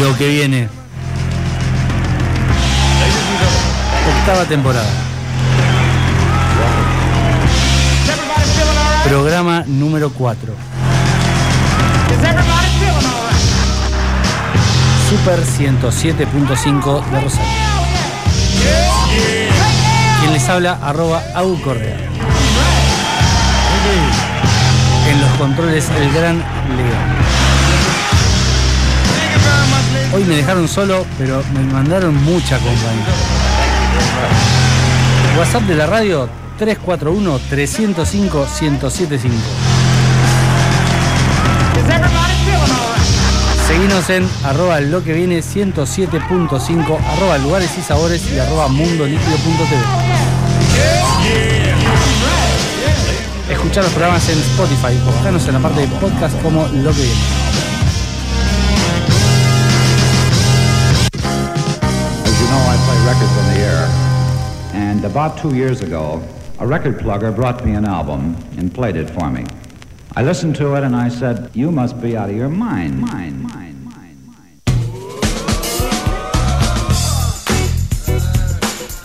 Lo que viene. Octava temporada. Programa número 4. Super 107.5 de Rosario. Quien les habla, arroba Correa. En los controles, el gran León. Hoy me dejaron solo, pero me mandaron mucha compañía. WhatsApp de la radio 341-305-1075. Seguinos en arroba lo que viene 107.5, arroba lugares y sabores y arroba mundolíquido.tv. Escuchar los programas en Spotify, buscanos en la parte de podcast como lo que viene. As you know, I play records on the air. And about two years ago, a record plugger brought me an album and played it for me. I listened to it and I said, You must be out of your mind, mind, mind.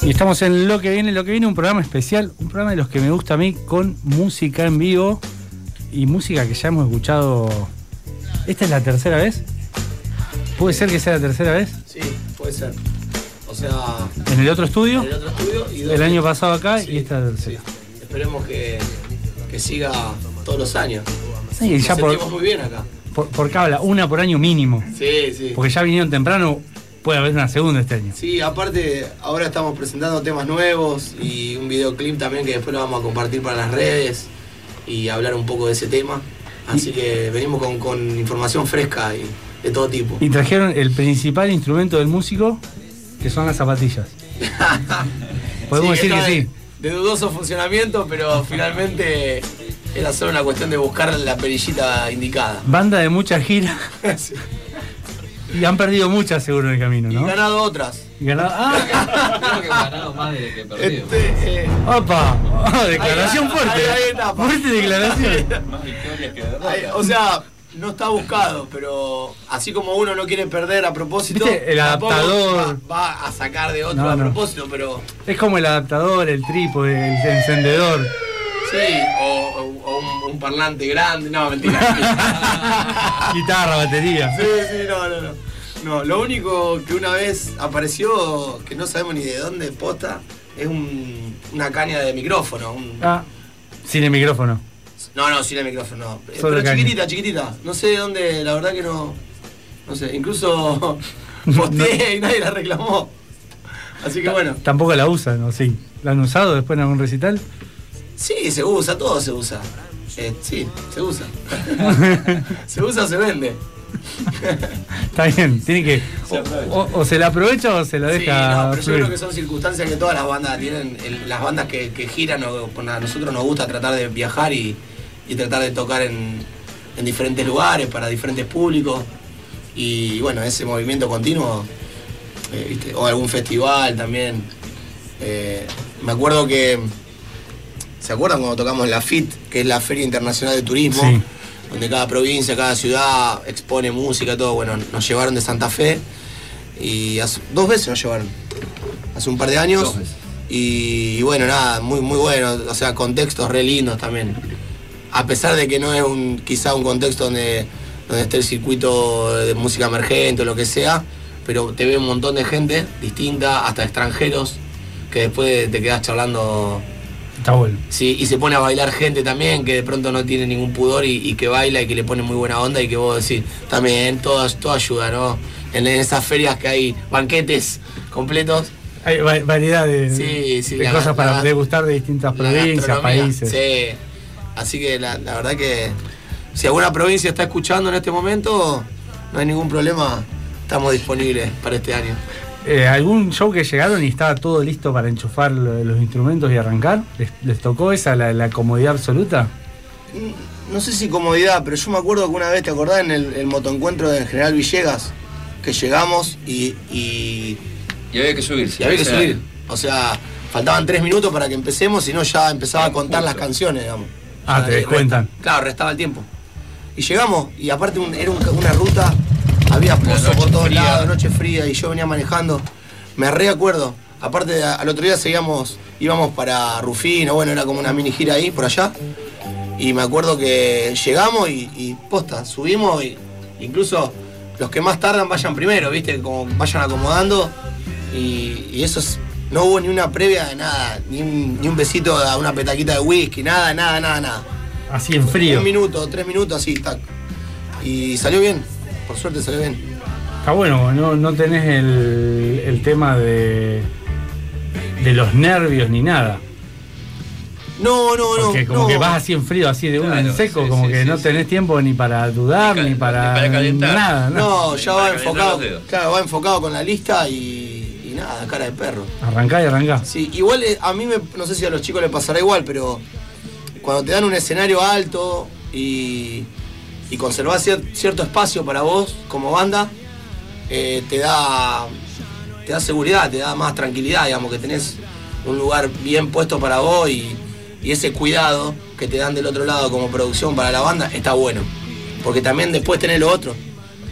Y estamos en Lo que viene, Lo que viene, un programa especial, un programa de los que me gusta a mí, con música en vivo y música que ya hemos escuchado. ¿Esta es la tercera vez? ¿Puede ser que sea la tercera vez? Sí, puede ser. O sea, ¿En el otro estudio? en el otro estudio y dos El año pasado acá Sí, y esta tercera. sí. Esperemos que, que siga todos los años. Sí, Nos ya por, sentimos muy bien acá. por, por cábala, una por año mínimo. Sí, sí. Porque ya vinieron temprano, puede haber una segunda este año. Sí, aparte ahora estamos presentando temas nuevos y un videoclip también que después lo vamos a compartir para las redes y hablar un poco de ese tema. Así que venimos con, con información fresca y de todo tipo. Y trajeron el principal instrumento del músico, que son las zapatillas. Podemos Sí, decir que de- sí. De dudoso funcionamiento, pero finalmente era solo una cuestión de buscar la perillita indicada. Banda de muchas giras y han perdido muchas seguro en el camino, Y ¿no? ganado otras. Y ganado- ¡Ah! Creo que ganado más de que perdido. Este, eh, ¡Opa! Ah, declaración Ahí, fuerte. ahí, ahí está, fuerte declaración. Más victorias que derrotas. o sea, no está buscado, pero así como uno no quiere perder a propósito, ¿Viste? El adaptador. Va, va a sacar de otro No, a no. propósito, pero Es como el adaptador, el trípode, el encendedor. sí, o, o- o un, un parlante grande, no, mentira. Guitarra, batería. Sí, sí, no, no, no. No, lo único que una vez apareció, que no sabemos ni de dónde posta, es un- una caña de micrófono. un- Ah, sin el micrófono. No, no, sin el micrófono, no. Solo Pero caña. chiquitita, chiquitita. No sé de dónde, la verdad que no. No sé, incluso posteé y nadie la reclamó. Así que bueno, Tampoco la usan, ¿o sí? ¿La han usado después en algún recital? Sí, se usa, todo se usa. Eh, sí, se usa. se usa, se vende. Está bien, tiene que. O, o- o se la aprovecha o se la Sí, deja. no, pero yo creo que son circunstancias que todas las bandas tienen. el- las bandas que, que giran, o, pues a nosotros nos gusta tratar de viajar y, y tratar de tocar en, en diferentes lugares, para diferentes públicos. Y bueno, ese movimiento continuo, eh, ¿viste? o algún festival también. Eh, me acuerdo que. ¿Se acuerdan cuando tocamos la FIT, que es la Feria Internacional de Turismo? Sí. Donde cada provincia, cada ciudad expone música, todo. Bueno, nos llevaron de Santa Fe y hace- dos veces nos llevaron. Hace un par de años. Dos veces. Y, bueno, nada, muy, muy bueno. O sea, contextos re lindos también. A pesar de que no es un, quizá un contexto donde, donde esté el circuito de música emergente o lo que sea, pero te ve un montón de gente distinta, hasta extranjeros, que después te quedas charlando Está bueno. Sí, y se pone a bailar gente también que de pronto no tiene ningún pudor y, y que baila y que le pone muy buena onda y que vos decís, también, todo, todo ayuda, ¿no? En, en esas ferias que hay banquetes completos. Hay va- variedad de, Sí, sí, de la- cosas para la- degustar de distintas provincias, países. Sí. Así que la, la verdad que si alguna provincia está escuchando en este momento, no hay ningún problema, estamos disponibles para este año. Eh, ¿Algún show que llegaron y estaba todo listo para enchufar lo- los instrumentos y arrancar? ¿Les, les tocó esa, la, la comodidad absoluta? No sé si comodidad, pero yo me acuerdo que una vez, ¿te acordás en el, el motoencuentro del General Villegas? Que llegamos y, y Y había que subirse. Y había que subir. O sea, faltaban tres minutos para que empecemos y no ya empezaba a contar las canciones, digamos. Ah, Ya, te eh, descuentan. Claro, restaba el tiempo. Y llegamos, y aparte un- era un- una ruta, había pozo por noche todos fría. lados, noche fría, y yo venía manejando. Me reacuerdo. Aparte, al otro día seguíamos, íbamos para Rufino, bueno, era como una mini gira ahí, por allá. Y me acuerdo que llegamos y, y posta, subimos y incluso los que más tardan vayan primero, ¿viste? Como vayan acomodando. Y, y eso es, no hubo ni una previa de nada, ni un, ni un besito a una petaquita de whisky, nada, nada, nada, nada. Así en frío. Un minuto, tres minutos, así, tac. Y salió bien, por suerte salió bien. Está bueno, no, no tenés el, el tema de, de los nervios ni nada. No, no, no. Porque como no. que vas así en frío, así de una en seco, sí, como sí, que sí, no sí. tenés tiempo ni para dudar, Ni para, ni para calentar. nada. nada. No, ya va enfocado. Claro, va enfocado con la lista y, y nada, cara de perro. Arrancá y arrancá. Sí, igual eh, a mí me, no sé si a los chicos les pasará igual, pero cuando te dan un escenario alto y, y conservás cier- cierto espacio para vos como banda, eh, te da te da seguridad, te da más tranquilidad, digamos, que tenés un lugar bien puesto para vos y, y ese cuidado que te dan del otro lado como producción para la banda está bueno. Porque también después tenés lo otro,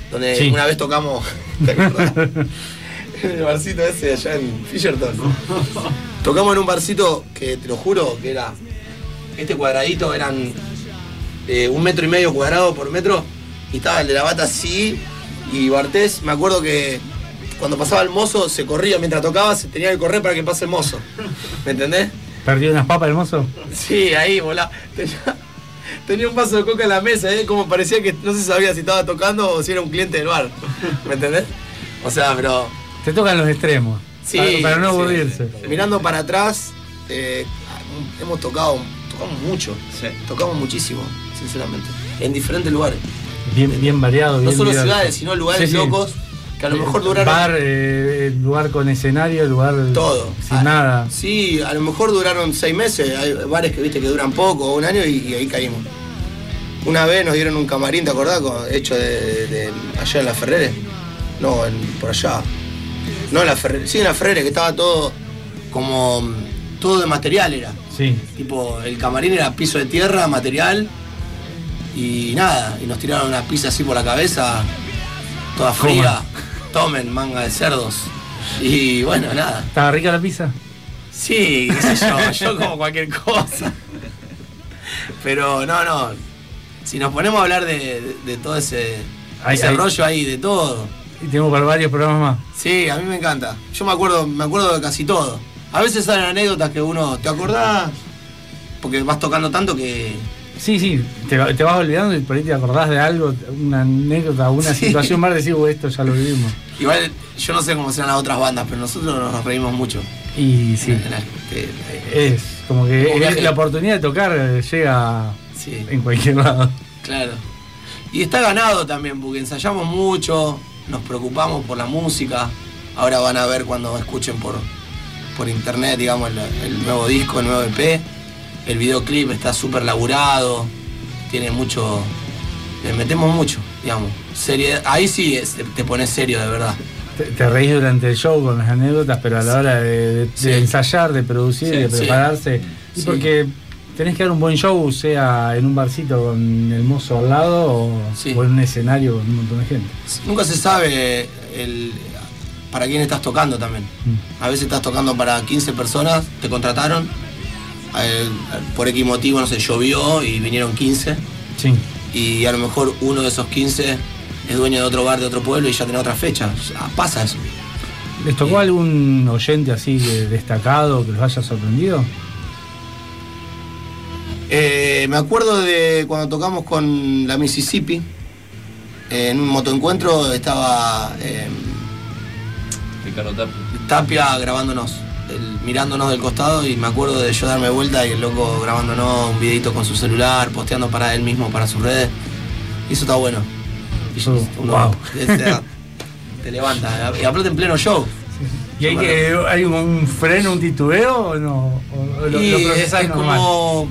donde Sí. una vez tocamos, ¿te acordás? en el barcito ese allá en Fisherton. Tocamos en un barcito que te lo juro que era. Este cuadradito eran eh, un metro y medio cuadrado por metro. Y estaba el de la bata así. Y Bartés, me acuerdo que cuando pasaba el mozo se corría mientras tocaba, se tenía que correr para que pase el mozo. ¿Me entendés? ¿Perdió unas papas, hermoso? Sí, ahí, volá. Tenía, tenía un vaso de coca en la mesa, ¿eh? como parecía que no se sabía si estaba tocando o si era un cliente del bar. ¿Me entendés? O sea, pero Te tocan los extremos. Sí, para, para no sí. aburrirse. Mirando para atrás, eh, hemos tocado, tocamos mucho, Sí. tocamos muchísimo, sinceramente, en diferentes lugares. Bien, bien variado. No solo diverso. ciudades, sino lugares Sí, sí. locos que a lo mejor duraron Bar, eh, lugar con escenario, lugar todo. sin Ah, nada. Sí, a lo mejor duraron seis meses, hay bares que viste que duran poco, un año y, y ahí caímos. Una vez nos dieron un camarín, ¿te acordás? Hecho de, de- de- allá en la Ferrere. No, en- por allá. No en la Ferrere, sí en la Ferrere, que estaba todo como todo de material era. Sí. Tipo, el camarín era piso de tierra, material y nada. Y nos tiraron una pizza así por la cabeza, toda fría. Tomen, manga de cerdos. Y bueno, nada. ¿Estaba rica la pizza? Sí, qué sé yo, yo como cualquier cosa. Pero no, no. Si nos ponemos a hablar de, de- de todo ese, Hay- ese hay- rollo ahí, de todo. Y tenemos para varios programas más. Sí, a mí me encanta. Yo me acuerdo, me acuerdo de casi todo. A veces salen anécdotas que uno, ¿te acordás? Porque vas tocando tanto que. Sí, sí, te, te vas olvidando y por ahí te acordás de algo, una anécdota, una Sí. situación más, decís, "Uh, esto ya lo vivimos. Igual yo no sé cómo serán las otras bandas, pero nosotros nos reímos mucho. Y sí, la- que- es como que Como la oportunidad de tocar eh, llega Sí. en cualquier lado. Claro. Y está ganado también, porque ensayamos mucho, nos preocupamos por la música. Ahora van a ver cuando escuchen por, por internet, digamos, el, el nuevo disco, el nuevo EP. El videoclip está súper laburado, tiene mucho. Le metemos mucho, digamos. Serie, ahí sí es- te pones serio de verdad. Te, te reís durante el show con las anécdotas, pero a la hora de, de- de Sí. ensayar, de producir, Sí, de prepararse, y Sí. porque tenés que dar un buen show, sea en un barcito con el mozo al lado o en un escenario con un montón de gente. Nunca se sabe el, para quién estás tocando también. Mm. A veces estás tocando para 15 personas, te contrataron, eh, por X motivo, no sé, llovió y vinieron 15, Sí. y a lo mejor uno de esos 15 es dueño de otro bar de otro pueblo y ya tiene otra fecha. Ya pasa eso. ¿Les tocó algún oyente así de- destacado que los haya sorprendido? Eh, me acuerdo de cuando tocamos con la Mississippi, en un motoencuentro estaba eh, Ricardo Tapia. Tapia grabándonos, el- mirándonos del costado y me acuerdo de yo darme vuelta y el loco grabándonos un videito con su celular, posteando para él mismo, para sus redes. Y eso está bueno. Y yo- Oh, uno- wow. te, te levanta. Y aparte en pleno show. ¿Y hay, que, hay un, un freno, un titubeo o no? ¿O lo, Y lo es, como.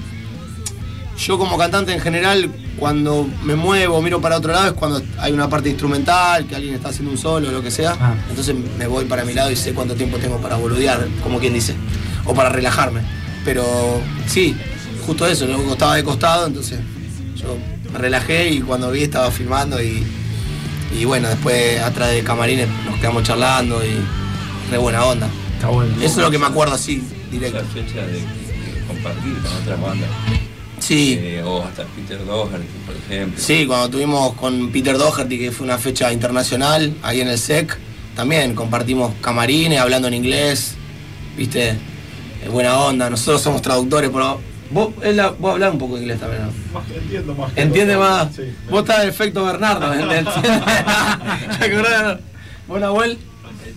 Yo como cantante en general, cuando me muevo, miro para otro lado, es cuando hay una parte instrumental, que alguien está haciendo un solo o lo que sea. Ah. Entonces me voy para mi lado y sé cuánto tiempo tengo para boludear, como quien dice, o para relajarme. Pero sí, justo eso, luego estaba de costado, entonces yo me relajé y cuando vi estaba filmando y, y bueno, después atrás de camarines nos quedamos charlando y re buena onda. Está bueno. Eso es lo que me acuerdo así, directo. La fecha de, de compartir con otras bandas. Sí. Eh, o hasta Peter Doherty, por ejemplo. Sí, cuando tuvimos con Peter Doherty, que fue una fecha internacional, ahí en el SEC, también compartimos camarines, hablando en inglés, viste, Eh, buena onda, nosotros somos traductores, pero vos, él, la- vos hablás un poco de inglés también, ¿no? Entiendo más. que ¿Entiende más? Sí, Vos estás en efecto Bernardo, ¿entiendes? ¿Te acordás? ¿Vos, Nahuel?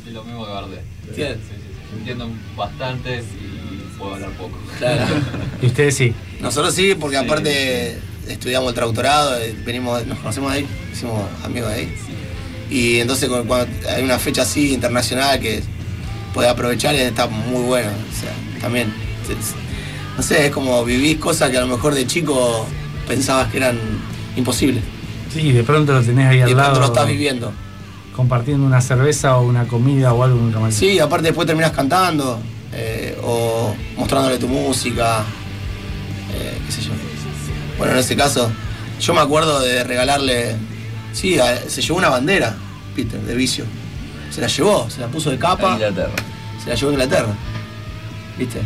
Es lo mismo que Bardé. Bien. Sí, sí, sí. Entiendo bastante y puedo hablar poco. Claro. Y ustedes sí. Nosotros sí, porque Sí, aparte estudiamos el traductorado, eh, venimos, nos conocemos de ahí, hicimos amigos de ahí. Y entonces cu- cuando hay una fecha así internacional que puede aprovechar está muy bueno. O sea, también, no sé, es como vivís cosas que a lo mejor de chico pensabas que eran imposibles. Sí, de pronto lo tenés ahí Y al de lado. pronto lo estás viviendo. Compartiendo una cerveza o una comida o algo. Sí, aparte después terminas cantando eh, o mostrándole tu música, eh, qué sé yo. Bueno, en este caso, yo me acuerdo de regalarle, sí, a- se llevó una bandera, Peter, de vicio. Se la llevó, se la puso de A capa, Inglaterra. se la llevó a Inglaterra. ¿Viste?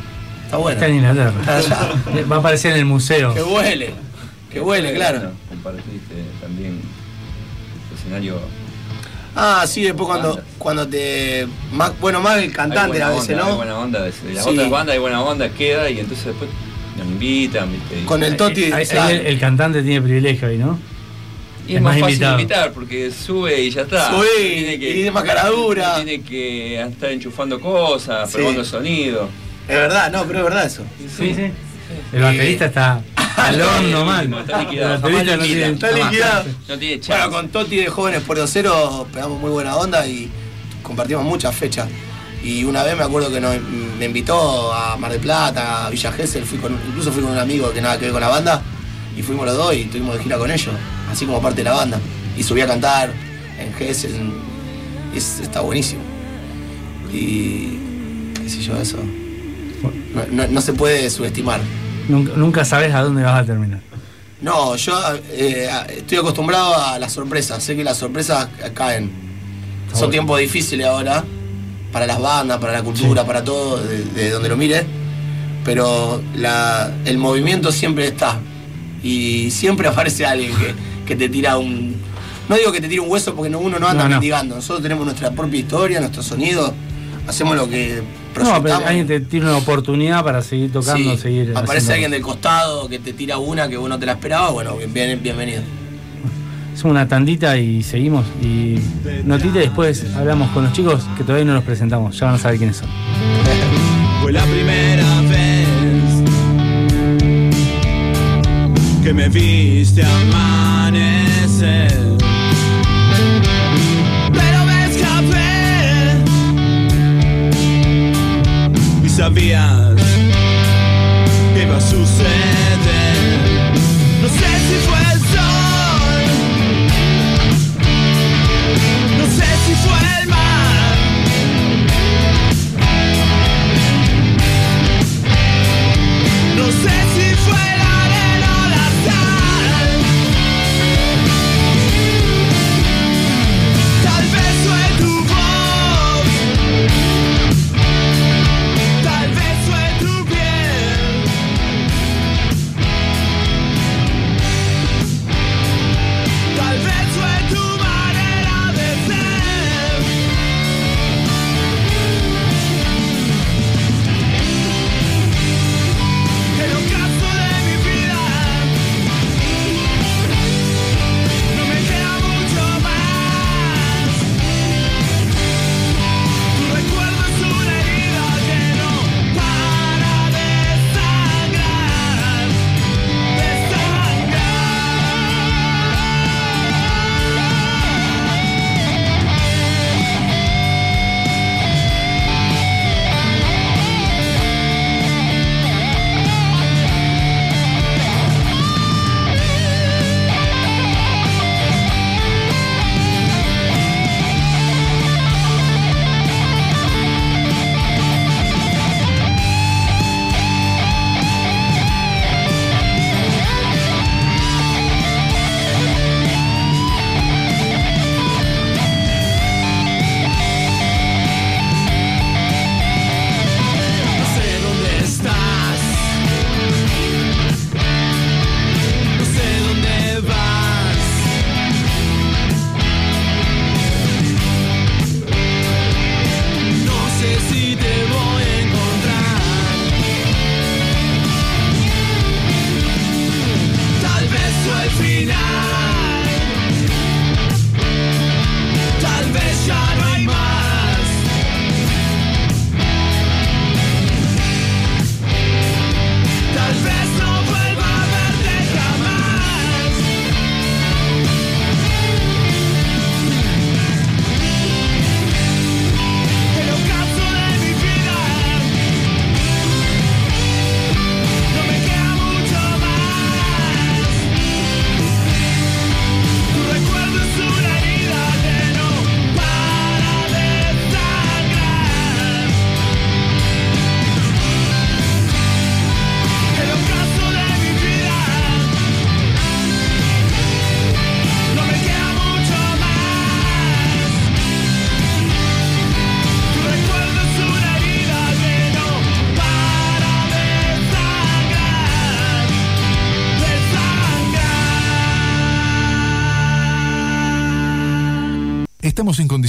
Está bueno. Está en Inglaterra. Está allá. Va a aparecer en el museo. Que huele, que huele, claro. Compartiste también escenario. Ah, sí, después cuando, cuando te. Más, bueno, más el cantante a veces, onda, Hay ¿no? buena onda. De de las Sí. otras bandas hay buena onda, queda y entonces después nos invitan, ¿viste? Y- Con el Toti. Ahí- ahí el, el cantante tiene privilegio ahí, ¿no? Y Es es más, más fácil invitado. invitar porque sube y ya está. Sube No y- tiene y tiene más cara dura. no Tiene que estar enchufando cosas, Sí. probando sonido. Es verdad, no, pero es verdad eso. Sí, sí. El baterista está al horno mal. Está liquidado. El baterista no Jamás tiene- Está liquidado. No tiene chance. Bueno, con Toti de Jóvenes por Cero pegamos muy buena onda y compartimos muchas fechas. Y una vez me acuerdo que nos- me invitó a Mar del Plata, a Villa Gesell, fui con, incluso fui con un amigo que nada que ver con la banda, y fuimos los dos y estuvimos de gira con ellos, así como parte de la banda. Y subí a cantar en Gesell, y es- está buenísimo. Y qué sé yo, eso. No, no- no se puede subestimar. Nunca, nunca sabes a dónde vas a terminar. No, yo eh, estoy acostumbrado a las sorpresas. Sé que las sorpresas caen. Son tiempos difíciles ahora para las bandas, para la cultura, Sí. para todo, de, de donde lo mire. Pero la- el movimiento siempre está. Y siempre aparece alguien que, que te tira un. No digo que te tire un hueso porque no- uno no anda No. Nosotros tenemos nuestra propia historia, nuestro sonido. Hacemos lo que No, pero alguien te tiene una oportunidad para seguir tocando, Sí, seguir. aparece haciendo alguien del costado que te tira una que vos no te la esperabas, bueno, bien, bien- bienvenido. Hacemos una tandita y seguimos. Y notita y después hablamos con los chicos que todavía no los presentamos. Ya van a saber quiénes son. Fue la primera vez que me viste amanecer. Y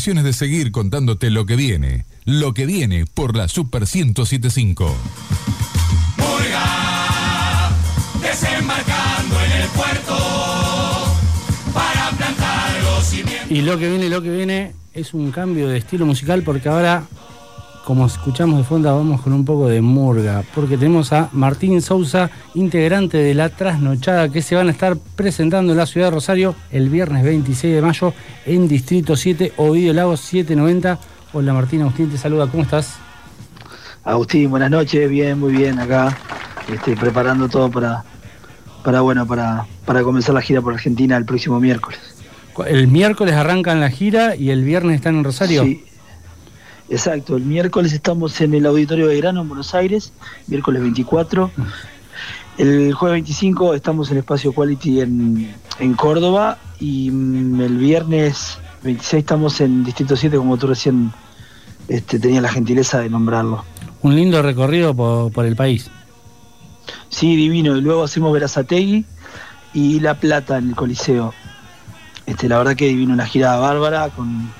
condiciones de seguir contándote lo que viene. Lo que viene por la Super 1075. Murga, desembarcando en el puerto para plantar los cimientos. Y lo que viene, lo que viene es un cambio de estilo musical porque ahora, como escuchamos de fondo, vamos con un poco de murga. Porque tenemos a Martín Sousa, integrante de La Trasnochada, que se van a estar presentando en la ciudad de Rosario el viernes 26 de mayo en Distrito 7, Ovidio Lagos 790. Hola Martín, Agustín te saluda, ¿cómo estás? Agustín, buenas noches, bien, muy bien acá, este, preparando todo para, para bueno, para, para comenzar la gira por Argentina el próximo miércoles. El miércoles arrancan la gira y el viernes están en Rosario. Sí, exacto, el miércoles estamos en el Auditorio de Grano en Buenos Aires, miércoles 24. El jueves 25 estamos en Espacio Quality en, en Córdoba y mm, el viernes 26 estamos en Distrito 7, como tú recién este, tenías la gentileza de nombrarlo. Un lindo recorrido por, por el país. Sí, divino. Y luego hacemos Verazategui y La Plata en el Coliseo. Este, la verdad que divino, una gira bárbara con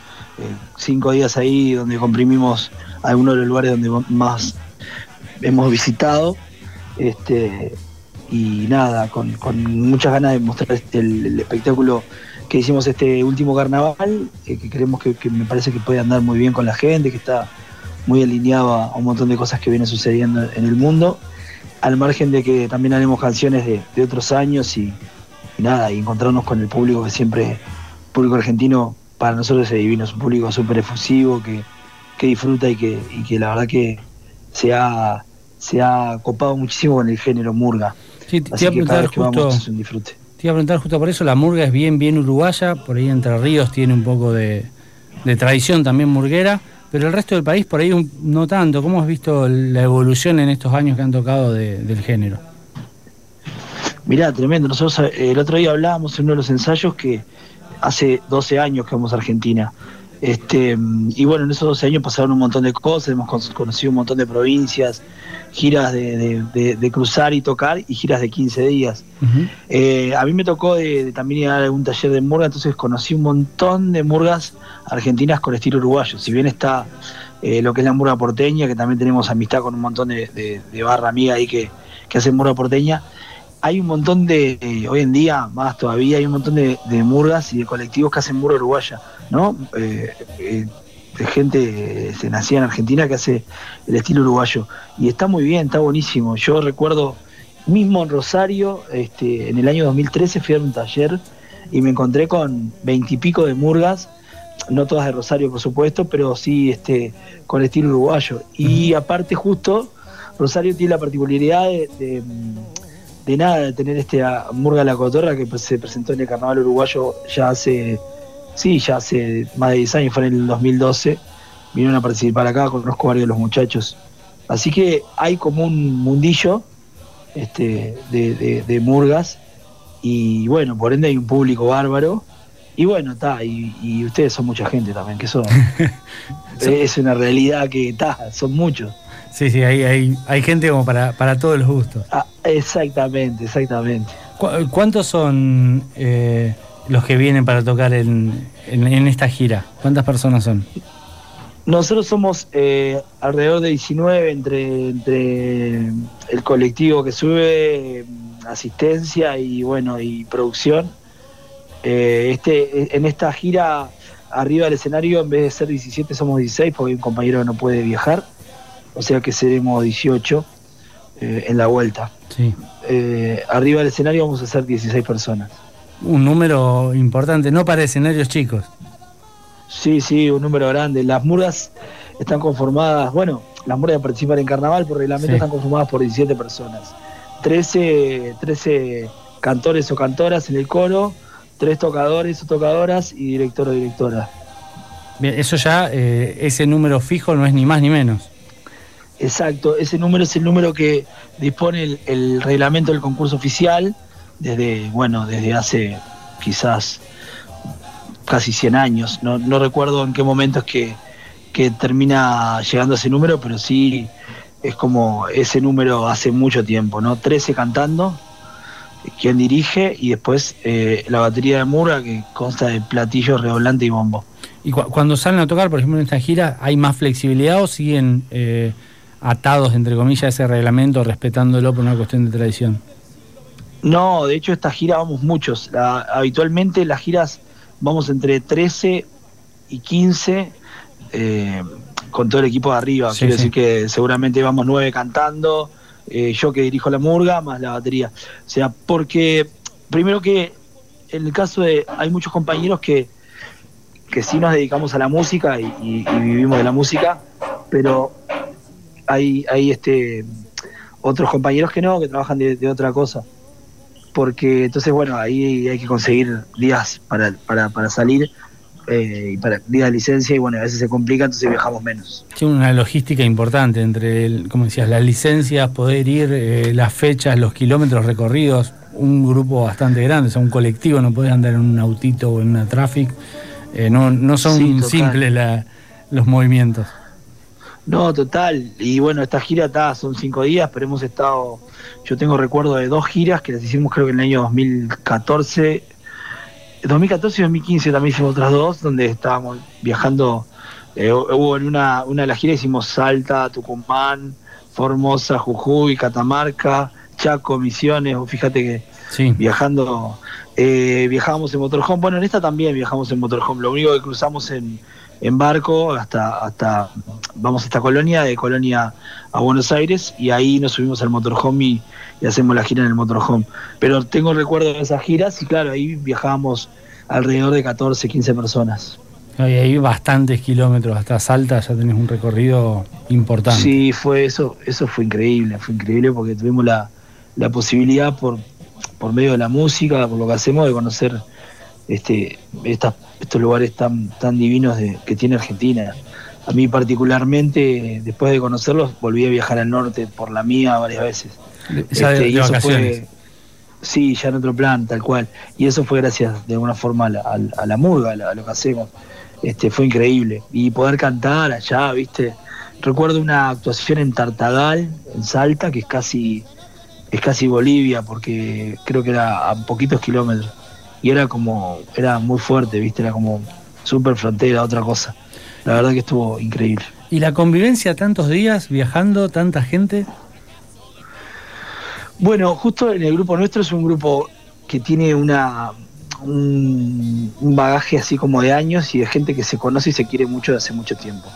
cinco días ahí donde comprimimos algunos de los lugares donde más hemos visitado. Este, y nada, con, muchas ganas de mostrar este- el, espectáculo que hicimos este último carnaval, eh, que creemos que, me parece que puede andar muy bien con la gente, que está muy alineado a, un montón de cosas que vienen sucediendo en el mundo, al margen de que también haremos canciones de, otros años y, y nada, y encontrarnos con el público que siempre, el público argentino para nosotros es divino, es un público súper efusivo, que, que disfruta y que, y que la verdad que se ha, se ha copado muchísimo con el género murga. Sí, te, Así que cada preguntar vez que vamos justo, es un disfrute. te iba a preguntar justo por eso, la murga es bien, bien uruguaya, por ahí Entre Ríos tiene un poco de, de tradición también murguera, pero el resto del país por ahí un- no tanto. ¿Cómo has visto la evolución en estos años que han tocado de- del género? Mirá, tremendo. Nosotros eh, el otro día hablábamos en uno de los ensayos que hace 12 años que vamos a Argentina. Este, y bueno, en esos 12 años pasaron un montón de cosas, hemos con- conocido un montón de provincias, giras de, de- de- de cruzar y tocar y giras de 15 días. Eh, a mí me tocó también ir a algún taller de murga, entonces conocí un montón de murgas argentinas con estilo uruguayo. Si bien está eh, lo que es la murga porteña, que también tenemos amistad con un montón de barra amiga ahí que, que hacen murga porteña, hay un montón de, eh, hoy en día, más todavía, hay un montón de, de murgas y de colectivos que hacen murga uruguaya, ¿no? Eh, eh, de gente se nacía en Argentina que hace el estilo uruguayo. Y está muy bien, está buenísimo. Yo recuerdo, mismo en Rosario, este, en el año 2013 fui a un taller y me encontré con veintipico de murgas, no todas de Rosario por supuesto, pero sí este, con estilo uruguayo. Y aparte justo, Rosario tiene la particularidad de, de, de nada, de tener este a Murga La Cotorra que se presentó en el carnaval uruguayo ya hace, sí, ya hace más de 10 años, fue en el 2012, vinieron a participar acá, conozco varios de los muchachos. Así que hay como un mundillo este, de, de- de murgas y bueno, por ende hay un público bárbaro. Y bueno, está, y, y ustedes son mucha gente también, que son. es una realidad que está, son muchos. Sí, sí, hay, hay, hay gente como para, para todos los gustos. Ah, exactamente, exactamente. ¿Cu- ¿Cuántos son eh, los que vienen para tocar en, en- en esta gira? ¿Cuántas personas son? Nosotros somos eh, alrededor de 19 entre, entre el colectivo que sube, mm, asistencia y bueno, y producción. Eh, este, en esta gira arriba del escenario, en vez de ser 17, somos 16 porque hay un compañero que no puede viajar. O sea que seremos 18 eh, en la vuelta. Sí. Eh, arriba del escenario vamos a ser 16 personas. Un número importante, no para escenarios chicos. Sí, sí, un número grande. Las murgas están conformadas, bueno, las murgas participan en carnaval por reglamento Sí. están conformadas por 17 personas. 13, 13 cantores o cantoras en el coro, 3 tocadores o tocadoras y director o directora. Bien, eso ya, eh, ese número fijo no es ni más ni menos. Exacto, ese número es el número que dispone el, el reglamento del concurso oficial desde, bueno, desde hace quizás casi 100 años. No, no recuerdo en qué momento es que, que termina llegando ese número, pero sí es como ese número hace mucho tiempo, ¿no? 13 cantando, quien dirige, y después eh, la batería de Murga que consta de platillo, redoblante y bombo. Y cu- cuando salen a tocar, por ejemplo, en esta gira, ¿hay más flexibilidad o siguen eh, atados, entre comillas, a ese reglamento, respetándolo por una cuestión de tradición? No, de hecho esta gira vamos muchos. La- habitualmente las giras vamos entre 13 y 15 eh, con todo el equipo de arriba. Sí, Quiero sí. decir que seguramente vamos nueve cantando, eh, yo que dirijo la murga, más la batería. O sea, porque primero que en el caso de... Hay muchos compañeros que, que sí nos dedicamos a la música y, y- y vivimos de la música, pero hay, hay este otros compañeros que no, que trabajan de, de otra cosa porque entonces bueno ahí hay que conseguir días para, para, para salir eh, y para días de licencia y bueno a veces se complica entonces viajamos menos Tiene una logística importante entre, el, como decías, las licencias, poder ir, eh, las fechas, los kilómetros recorridos, un grupo bastante grande, o sea, un colectivo, no podés andar en un autito o en una traffic. Eh, no, no son Sí, simples la- los movimientos. No total. Y bueno esta gira está son cinco días pero hemos estado yo tengo recuerdo de dos giras que las hicimos creo que en el año 2014 2014 y 2015 también hicimos otras dos donde estábamos viajando eh, hubo en una, una de las giras hicimos Salta, Tucumán, Formosa, Jujuy, Catamarca, Chaco, Misiones, fíjate que Sí. viajando, eh, viajábamos en motorhome, bueno en esta también viajamos en motorhome, lo único que cruzamos en, en barco hasta, hasta, vamos hasta Colonia, de Colonia a Buenos Aires y ahí nos subimos al motorhome y, y hacemos la gira en el motorhome. Pero tengo recuerdo de esas giras y claro, ahí viajábamos alrededor de 14, 15 personas. Hay, hay bastantes kilómetros hasta Salta, ya tenés un recorrido importante. Sí, fue eso, eso fue increíble, fue increíble porque tuvimos la, la posibilidad por, por medio de la música, por lo que hacemos, de conocer este, estas, estos lugares tan, tan divinos de, que tiene Argentina. A mí particularmente, después de conocerlos, volví a viajar al norte por la mía varias veces. De- Este, y eso fue, sí, ya en otro plan, tal cual. Y eso fue gracias de alguna forma a la, a la- a la murga, a, la- a lo que hacemos. Este, fue increíble. Y poder cantar allá, ¿viste? Recuerdo una actuación en Tartagal, en Salta, que es casi, es casi Bolivia, porque creo que era a poquitos kilómetros. Y era como, era muy fuerte, ¿viste? Era como súper frontera, otra cosa. La verdad que estuvo increíble. ¿Y la convivencia tantos días viajando, tanta gente? Bueno, justo en el grupo nuestro es un grupo que tiene una un, un bagaje así como de años y de gente que se conoce y se quiere mucho de hace mucho tiempo.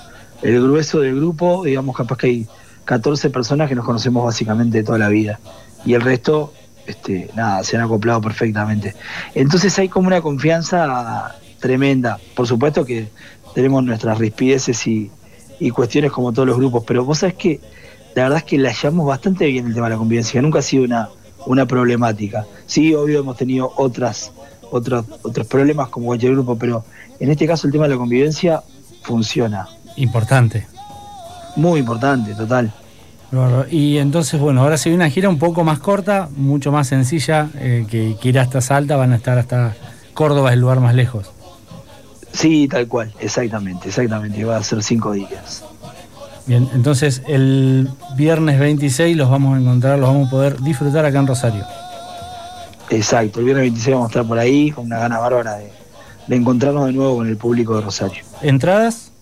El grueso del grupo, digamos, capaz que hay 14 personas que nos conocemos básicamente de toda la vida. Y el resto, este, nada, se han acoplado perfectamente. Entonces hay como una confianza tremenda. Por supuesto que tenemos nuestras rispideces y, y cuestiones como todos los grupos, pero vos sabés que la verdad es que la llevamos bastante bien el tema de la convivencia, nunca ha sido una, una problemática. Sí, obvio hemos tenido otras, otros, otros problemas como cualquier grupo, pero en este caso el tema de la convivencia funciona. Importante. Muy importante, total. Y entonces, bueno, ahora se viene una gira un poco más corta, mucho más sencilla, eh, que, que ir hasta Salta, van a estar hasta Córdoba, el lugar más lejos. Sí, tal cual, exactamente, exactamente, va a ser cinco días. Bien, entonces el viernes 26 los vamos a encontrar, los vamos a poder disfrutar acá en Rosario. Exacto, el viernes 26 vamos a estar por ahí con una gana bárbara de, de encontrarnos de nuevo con el público de Rosario. ¿Entradas?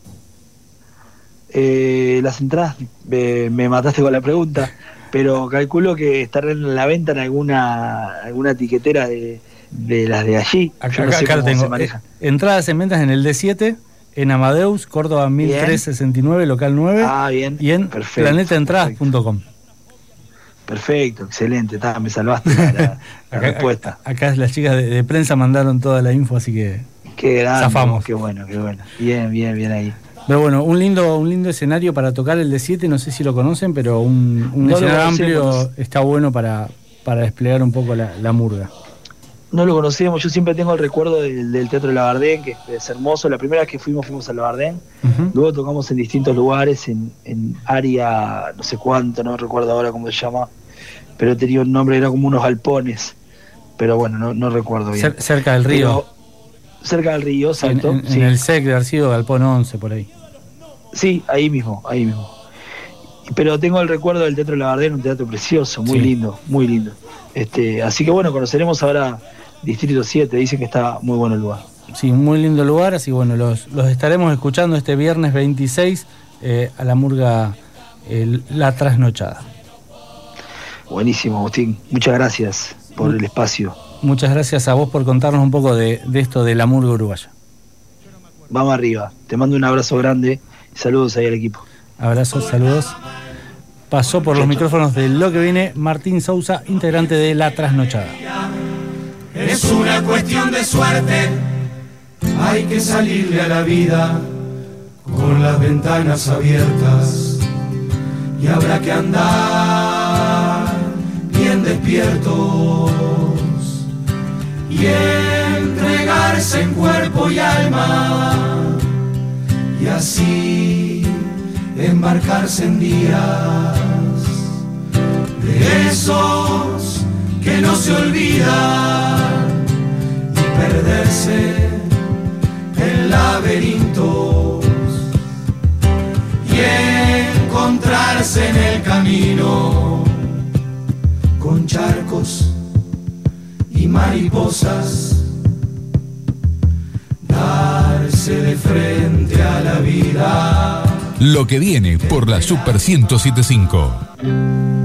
Eh, las entradas, eh, me mataste con la pregunta, pero calculo que estarán en la venta en alguna alguna etiquetera de, de las de allí. Acá, no acá- tengo. Eh, Entradas en ventas en el D7, en Amadeus, Córdoba 1369, local 9, Ah, bien. y en planetaentradas.com. Perfecto, excelente, ta, me salvaste la, la- la Acá, respuesta. acá- acá las chicas de, de prensa mandaron toda la info, así que. Qué grande, zafamos. qué bueno, qué bueno. Bien, bien, bien ahí. Pero bueno, un lindo, un lindo escenario para tocar el D7, no sé si lo conocen, pero un, un No lo escenario amplio está bueno para, para desplegar un poco la, la murga. No lo conocíamos, yo siempre tengo el recuerdo del, del Teatro Labardén, que es hermoso. La primera vez que fuimos, fuimos al Labardén. Ujú. Luego tocamos en distintos lugares, en, en área, no sé cuánto, no recuerdo ahora cómo se llama, pero tenía un nombre, era como unos galpones, pero bueno, no, no recuerdo bien. Cer- cerca del río. Pero cerca del río, en, exacto. en- en sí. el SEC de Arcido Galpón 11, por ahí. Sí, ahí mismo, ahí mismo. Pero tengo el recuerdo del Teatro Labardén, un teatro precioso, muy Sí. lindo, muy lindo. Este, así que bueno, conoceremos ahora Distrito 7, dicen que está muy bueno el lugar. sí, muy lindo lugar, así bueno, los, los estaremos escuchando este viernes 26 eh, a la murga eh, La Trasnochada. Buenísimo, Agustín. Muchas gracias por el espacio. Muchas gracias a vos por contarnos un poco de, de esto de la murga uruguaya. Vamos arriba. Te mando un abrazo grande y saludos ahí al equipo. Abrazos, saludos. Pasó por los micrófonos de Lo que viene Martín Sousa, integrante de La Trasnochada. Es una cuestión de suerte. Hay que salirle a la vida con las ventanas abiertas. Y habrá que andar bien despiertos y entregarse en cuerpo y alma. Y así embarcarse en días de esos que no se olvidan y perderse en laberintos y encontrarse en el camino con charcos y mariposas, darse de frente a la vida. Lo que viene por la Super 1075.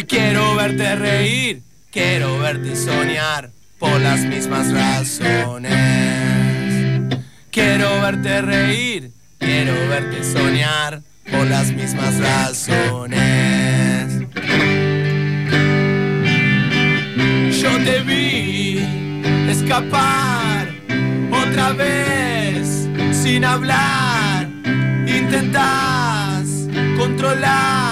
Hoy quiero verte reír, quiero verte soñar por las mismas razones. Quiero verte reír, quiero verte soñar por las mismas razones. Yo te vi escapar otra vez sin hablar. Intentas controlar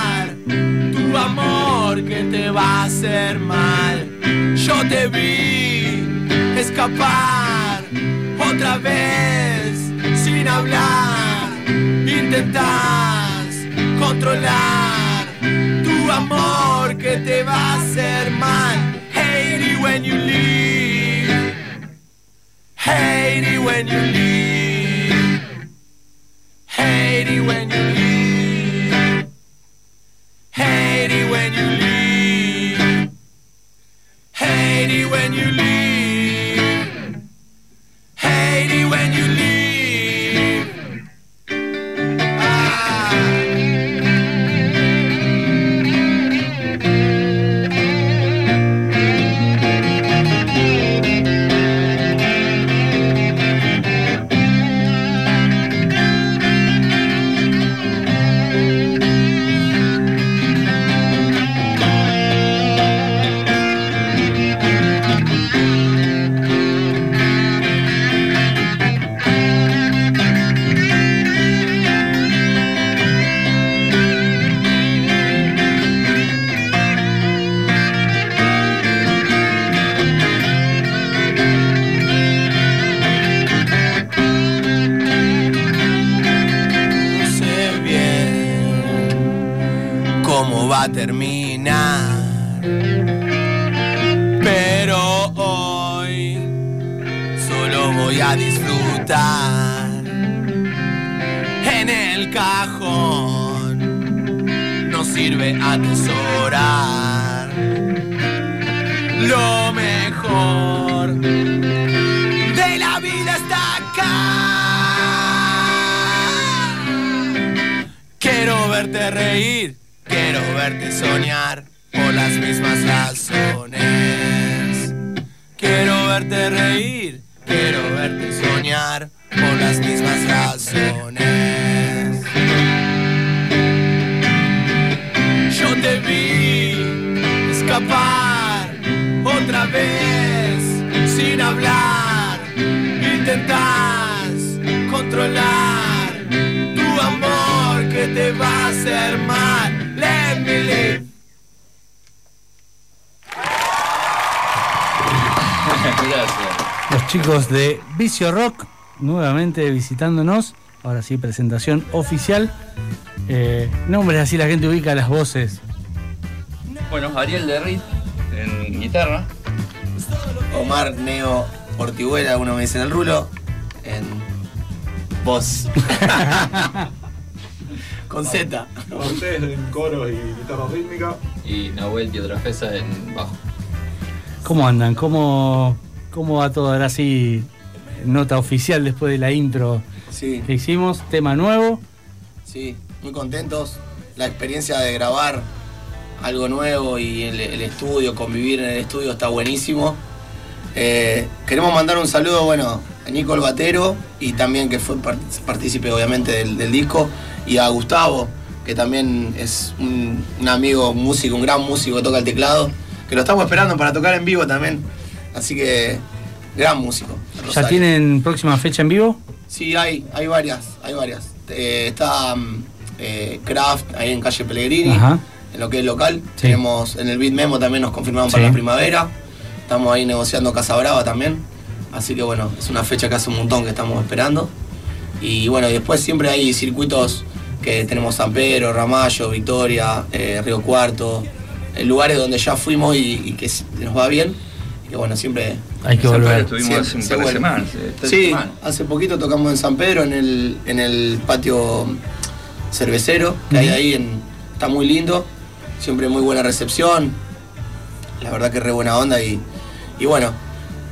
tu amor que te va a hacer mal. Yo te vi escapar otra vez sin hablar. Intentas controlar tu amor que te va a hacer mal. Hate it when you leave. Hate it when you leave. Hate it when you leave. When you leave. Hate when you leave. Atesorar. Lo mejor de la vida está acá. Quiero verte reír, quiero verte soñar por las mismas razones. Quiero verte reír, quiero verte soñar por las mismas razones. Otra vez sin hablar. Intentas controlar tu amor que te va a hacer mal. Let me live. Gracias. Los chicos de Vicio Rock nuevamente visitándonos. Ahora sí, presentación oficial. Eh, nombres así la gente ubica las voces. Bueno, Ariel de Reed en guitarra. Omar Neo Ortiguela, uno me dice en el rulo. En voz. Con Z. Ustedes en coro y guitarra rítmica. Y Nahuel Pietrafesa en bajo. ¿Cómo andan? ¿Cómo, ¿Cómo va todo? Ahora sí, nota oficial después de la intro Sí, que hicimos. Tema nuevo. sí, muy contentos. La experiencia de grabar algo nuevo y el, el estudio, convivir en el estudio está buenísimo. Eh, queremos mandar un saludo, bueno, a Nico el Batero y también que fue part- partícipe obviamente del, del disco y a Gustavo, que también es un, un amigo músico, un gran músico que toca el teclado, que lo estamos esperando para tocar en vivo también. Así que, gran músico. ¿Ya tienen próxima fecha en vivo? Sí, hay, hay varias, hay varias. Eh, está mm, eh, Craft ahí en calle Pellegrini, Ajá. En lo que es local. Sí. Tenemos en el Beat Memo también nos confirmaron para la primavera. Estamos ahí negociando Casa Brava también. Así que bueno, es una fecha que hace un montón que estamos esperando. Y bueno, y después siempre hay circuitos que tenemos San Pedro, Ramallo, Victoria, eh, Río Cuarto, eh, lugares donde ya fuimos y, y que nos va bien. Y que bueno, siempre Hay que San volver. Pedro estuvimos Siempre, hace un par de semanas. eh, Sí, hace poquito tocamos en San Pedro en el, en el patio cervecero que hay ahí, en, está muy lindo, siempre muy buena recepción. la verdad que re buena onda y, y bueno,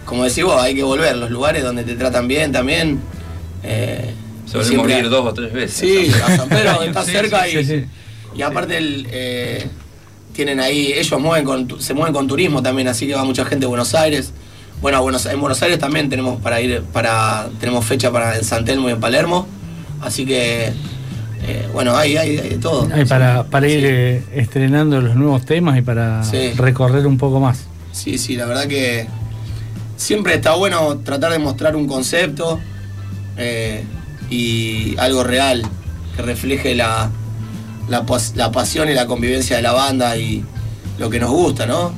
como decís vos, hay que volver, los lugares donde te tratan bien también. Eh, Solemos siempre- ir dos o tres veces. Sí, a San Pedro está Sí, cerca sí, y, sí, y aparte el, eh, tienen ahí, ellos mueven con, se mueven con turismo también, así que va mucha gente a Buenos Aires. Bueno, Buenos, en Buenos Aires también tenemos para ir, para tenemos fecha para en San Telmo y en Palermo, así que eh, bueno, hay, hay, hay de todo. Ay, para, para ir eh, estrenando los nuevos temas y para Sí. recorrer un poco más. Sí, sí, la verdad que siempre está bueno tratar de mostrar un concepto eh, y algo real que refleje la, la, pas- la pasión y la convivencia de la banda y lo que nos gusta, ¿no?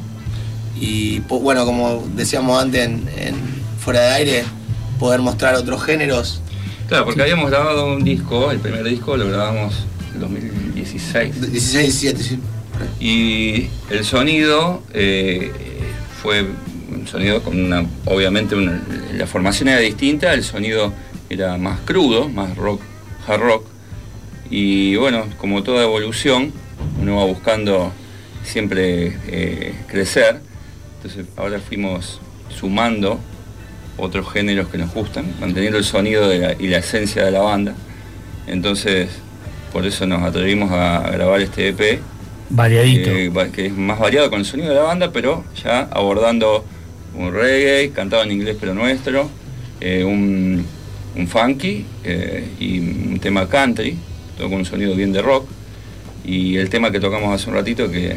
Y bueno, como decíamos antes en, en fuera de aire, poder mostrar otros géneros. Claro, porque habíamos grabado un disco, el primer disco lo grabamos en 2016. 16, 17, sí. Y el sonido eh, fue un sonido con una, obviamente una- la formación era distinta, el sonido era más crudo, más rock, hard rock. Y bueno, como toda evolución, uno va buscando siempre eh, crecer. Entonces ahora fuimos sumando otros géneros que nos gustan, manteniendo el sonido de la- y la esencia de la banda. Entonces, por eso nos atrevimos a grabar este EP Variadito. eh, que es más variado con el sonido de la banda, pero ya abordando un reggae, cantado en inglés pero nuestro, eh, un, un funky eh, y un tema country, todo con un sonido bien de rock, y el tema que tocamos hace un ratito que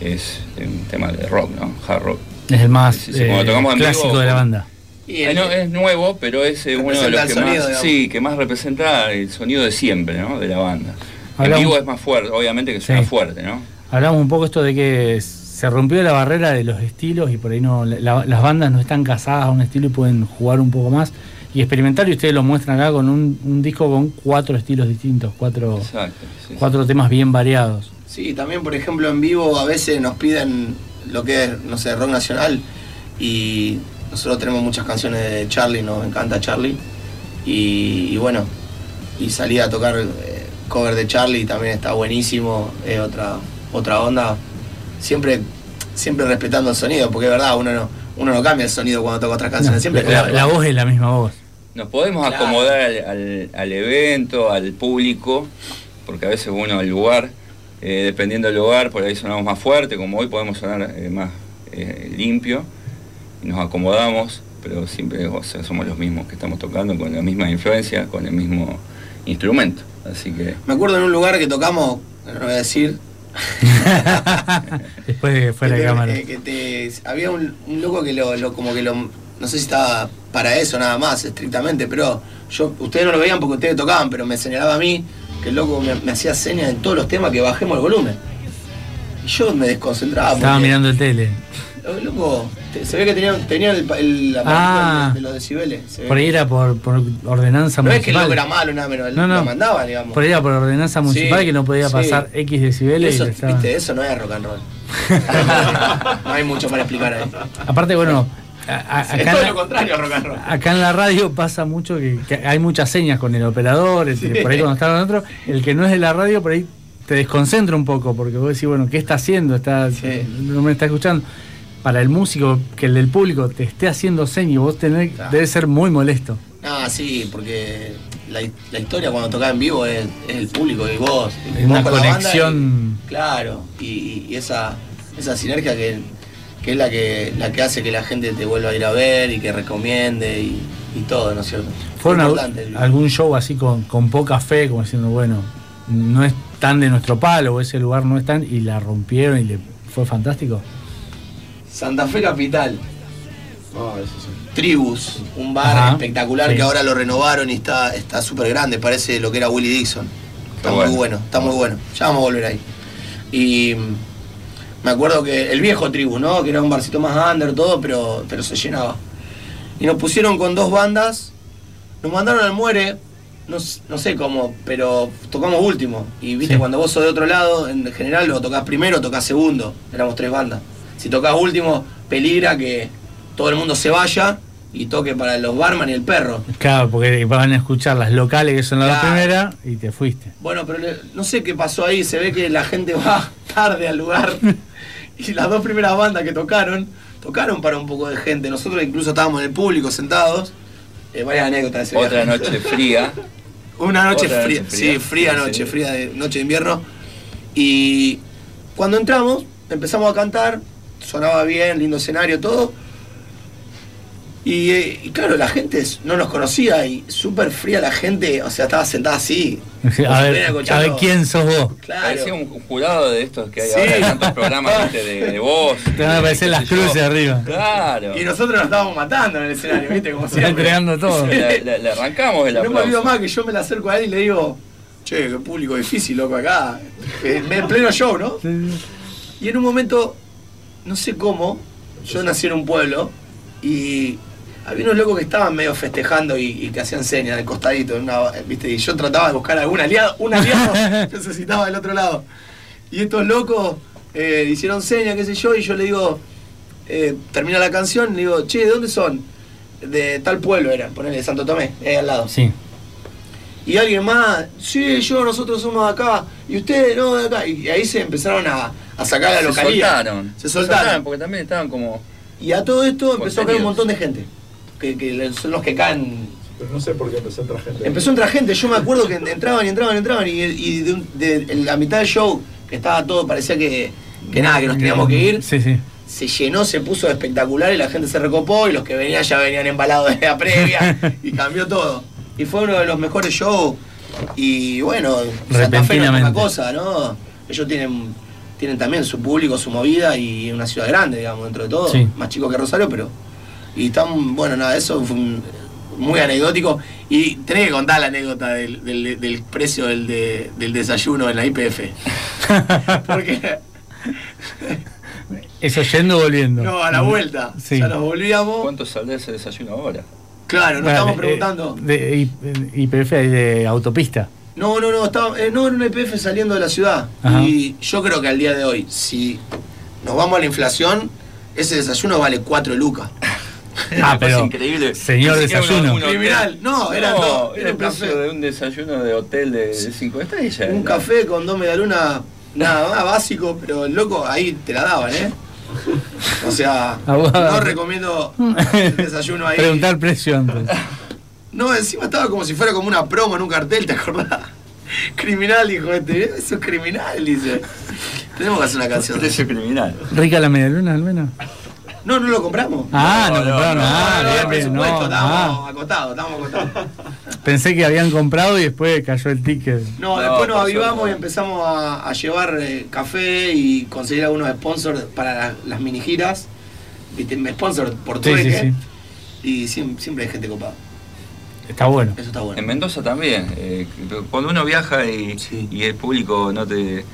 es un tema de rock, ¿no? Hard rock. Es el más eh, tocamos clásico vivo, de la banda. Y no, es nuevo, pero es eh, uno de los que sonido, más, digamos. sí, que más representa el sonido de siempre, ¿no? De la banda. En Hablamos- vivo es más fuerte, obviamente que suena Sí. fuerte, ¿no? Hablamos un poco esto de que se rompió la barrera de los estilos y por ahí no la- las bandas no están casadas a un estilo y pueden jugar un poco más y experimentar y ustedes lo muestran acá con un, un disco con cuatro estilos distintos, cuatro, Exacto. sí, cuatro temas bien variados. Sí, también por ejemplo en vivo a veces nos piden lo que es, no sé, rock nacional y nosotros tenemos muchas canciones de Charlie, nos encanta Charlie y, y bueno, y salir a tocar eh, cover de Charlie también está buenísimo, es otra, otra onda, siempre, siempre respetando el sonido, porque es verdad, uno no, uno no cambia el sonido cuando toca otras canciones, siempre la, voz es la misma voz. Nos podemos Claro. acomodar al, al- al evento, al público, porque a veces uno al lugar, eh, dependiendo del lugar, por ahí sonamos más fuerte, como hoy podemos sonar eh, más eh, limpio, y nos acomodamos, pero siempre o sea, somos los mismos que estamos tocando, con la misma influencia, con el mismo instrumento. Así que Me acuerdo en un lugar que tocamos, no voy a decir, Después de fuera que de te- cámara. eh, que te- había un, un loco que lo, lo- como que lo no sé si estaba para eso nada más estrictamente pero yo ustedes no lo veían porque ustedes tocaban pero me señalaba a mí que el loco me, me hacía señas en todos los temas que bajemos el volumen y yo me desconcentraba Estaba porque, mirando el tele. Lo- loco se ve que tenía, tenía el, el aparato Ah. de, los decibeles. Por ahí era por, por ordenanza no es que el municipal. loco era malo nada menos No, no. lo mandaba digamos Por ahí era por ordenanza municipal Sí, que no podía sí. pasar X decibeles. eso, y estaba- viste, eso no es rock and roll no hay mucho para explicar ahí Aparte, bueno, a- a- es acá, todo lo la, contrario rock and roll acá en la radio pasa mucho que, que hay muchas señas con el operador, Sí. por ahí cuando está con otro, el que no es de la radio por ahí te desconcentra un poco, porque vos decís, bueno, ¿qué está haciendo? Está, Sí. No me está escuchando. Para el músico, que el del público te esté haciendo señas, vos tenés, Claro. debe ser muy molesto. Ah, sí, porque la, la historia cuando tocás en vivo es, es el público y vos. Es Vos una conexión. y- claro, y, y esa, esa sinergia que, que es la que, la que hace que la gente te vuelva a ir a ver y que recomiende y, y todo, ¿no es cierto? ¿Fueron Es a- importante el- algún show así con, con poca fe, como diciendo, bueno, no es tan de nuestro palo, o ese lugar no es tan, y la rompieron y le fue fantástico? Santa Fe Capital, Ah, eso sí. Tribus, un bar Ajá, espectacular sí. que ahora lo renovaron y está está súper grande, parece lo que era Willie Dixon. Está muy bueno. bueno, está muy bueno. Ya vamos a volver ahí. Y mm, me acuerdo que el viejo Tribus, ¿no? Que era un barcito más under, todo, pero, pero se llenaba. Y nos pusieron con dos bandas, nos mandaron al muere, no, no sé cómo, pero tocamos último. Y viste, Sí. cuando vos sos de otro lado, en general lo tocas primero o tocas segundo. Éramos tres bandas. Si tocas último, peligra que todo el mundo se vaya y toque para los barman y el perro. Claro, porque van a escuchar las locales que son las Claro. primeras y te fuiste. Bueno, pero le- no sé qué pasó ahí, se ve que la gente va tarde al lugar Y las dos primeras bandas que tocaron, tocaron para un poco de gente. Nosotros incluso estábamos en el público sentados. Eh, varias anécdotas de ese Otra viaje. noche fría. Una noche Otra fría, noche fría. sí, fría Sí, noche, sí. fría de noche de invierno. Y cuando entramos, empezamos a cantar, sonaba bien, lindo escenario, todo. Y, eh, y claro, la gente no nos conocía y súper fría la gente, o sea, estaba sentada así. A ver, a ver quién sos vos. Claro. Parecía un jurado de estos que hay Sí. ahora, de tantos programas de, de voz. Te van a aparecer las yo. cruces arriba. Claro. Y nosotros nos estábamos matando en el escenario, ¿viste? Como Se están siempre. creando todo. Le, le- le arrancamos el No me olvido aplauso. más que yo me le acerco a él y le digo, che, qué público difícil, loco, acá. En en pleno show, ¿no? Y en un momento, no sé cómo, yo nací en un pueblo y había unos locos que estaban medio festejando y, y que hacían señas del costadito, una- ¿viste? y yo trataba de buscar algún aliado, un aliado necesitaba del otro lado. Y estos locos eh, hicieron señas, qué sé yo, y yo le digo, eh, termina la canción, le digo, che, ¿de dónde son? De tal pueblo era, ponele de Santo Tomé, ahí al lado. Sí. Y alguien más, sí, yo, nosotros somos de acá, y ustedes no de acá. Y ahí se empezaron a, a sacar la Se localidad. soltaron. Se soltaron. porque también estaban como. Y a todo esto empezó a caer un montón de gente. Que, que son los que caen. Pero no sé por qué empezó a entrar gente. Empezó a entrar gente, yo me acuerdo que entraban y entraban y entraban. Y, y de, un- de- en la mitad del show, que estaba todo, parecía que, que nada, que nos teníamos que ir. Sí, sí. Se llenó, se puso espectacular y la gente se recopó. Y los que venían ya venían embalados de la previa. y cambió todo. Y fue uno de los mejores shows. Y bueno, Santa Fe no es Repentinamente. cosa, ¿no? Ellos tienen, tienen también su público, su movida y una ciudad grande, digamos, dentro de todo. Sí. Más chico que Rosario, pero. Y están, bueno, nada, eso fue un- muy anecdótico. Y tenés que contar la anécdota del, del- del precio del, de- del desayuno en la IPF. Porque. Eso yendo o volviendo. No, a la vuelta. Sí. Ya nos volvíamos. ¿Cuánto saldrá ese desayuno ahora? Claro, nos Bueno, estábamos eh, preguntando. De, I- IPF de autopista. No, no, no, estaba, eh, no, era un IPF saliendo de la ciudad. Ajá. Y yo creo que al día de hoy, si nos vamos a la inflación, ese desayuno vale 4 lucas. Ah, pero. increíble. Señor desayuno. Criminal. No, eran dos, Era era el un precio café. de un desayuno de hotel de 5 estrellas. Un ¿no? café con dos medialunas, nada más básico, pero el loco ahí te la daban, ¿eh? O sea, Abogado. no recomiendo el desayuno ahí. Preguntar precio antes. No, encima estaba como si fuera como una promo en un cartel, ¿te acordás? Criminal, dijo este. "Eh, Eso es criminal, dice. Tenemos que hacer una canción. Precio criminal. ¿Rica la medialuna al menos? No, no lo compramos. Ah, no, No, no, compraron. no, ah, no, bien, bien, no, presupuesto, estábamos ah. acotados, estábamos acotados. Pensé que habían comprado y después cayó el ticket. No, No, después nos avivamos y empezamos a, a llevar eh, café y conseguir algunos sponsors para la- las mini giras. Viste, sponsor por Sí, sí, sí. Y siempre, siempre hay gente copada. Está bueno. Eso está bueno. En Mendoza también. eh, cuando uno viaja y, Sí. y el público no te.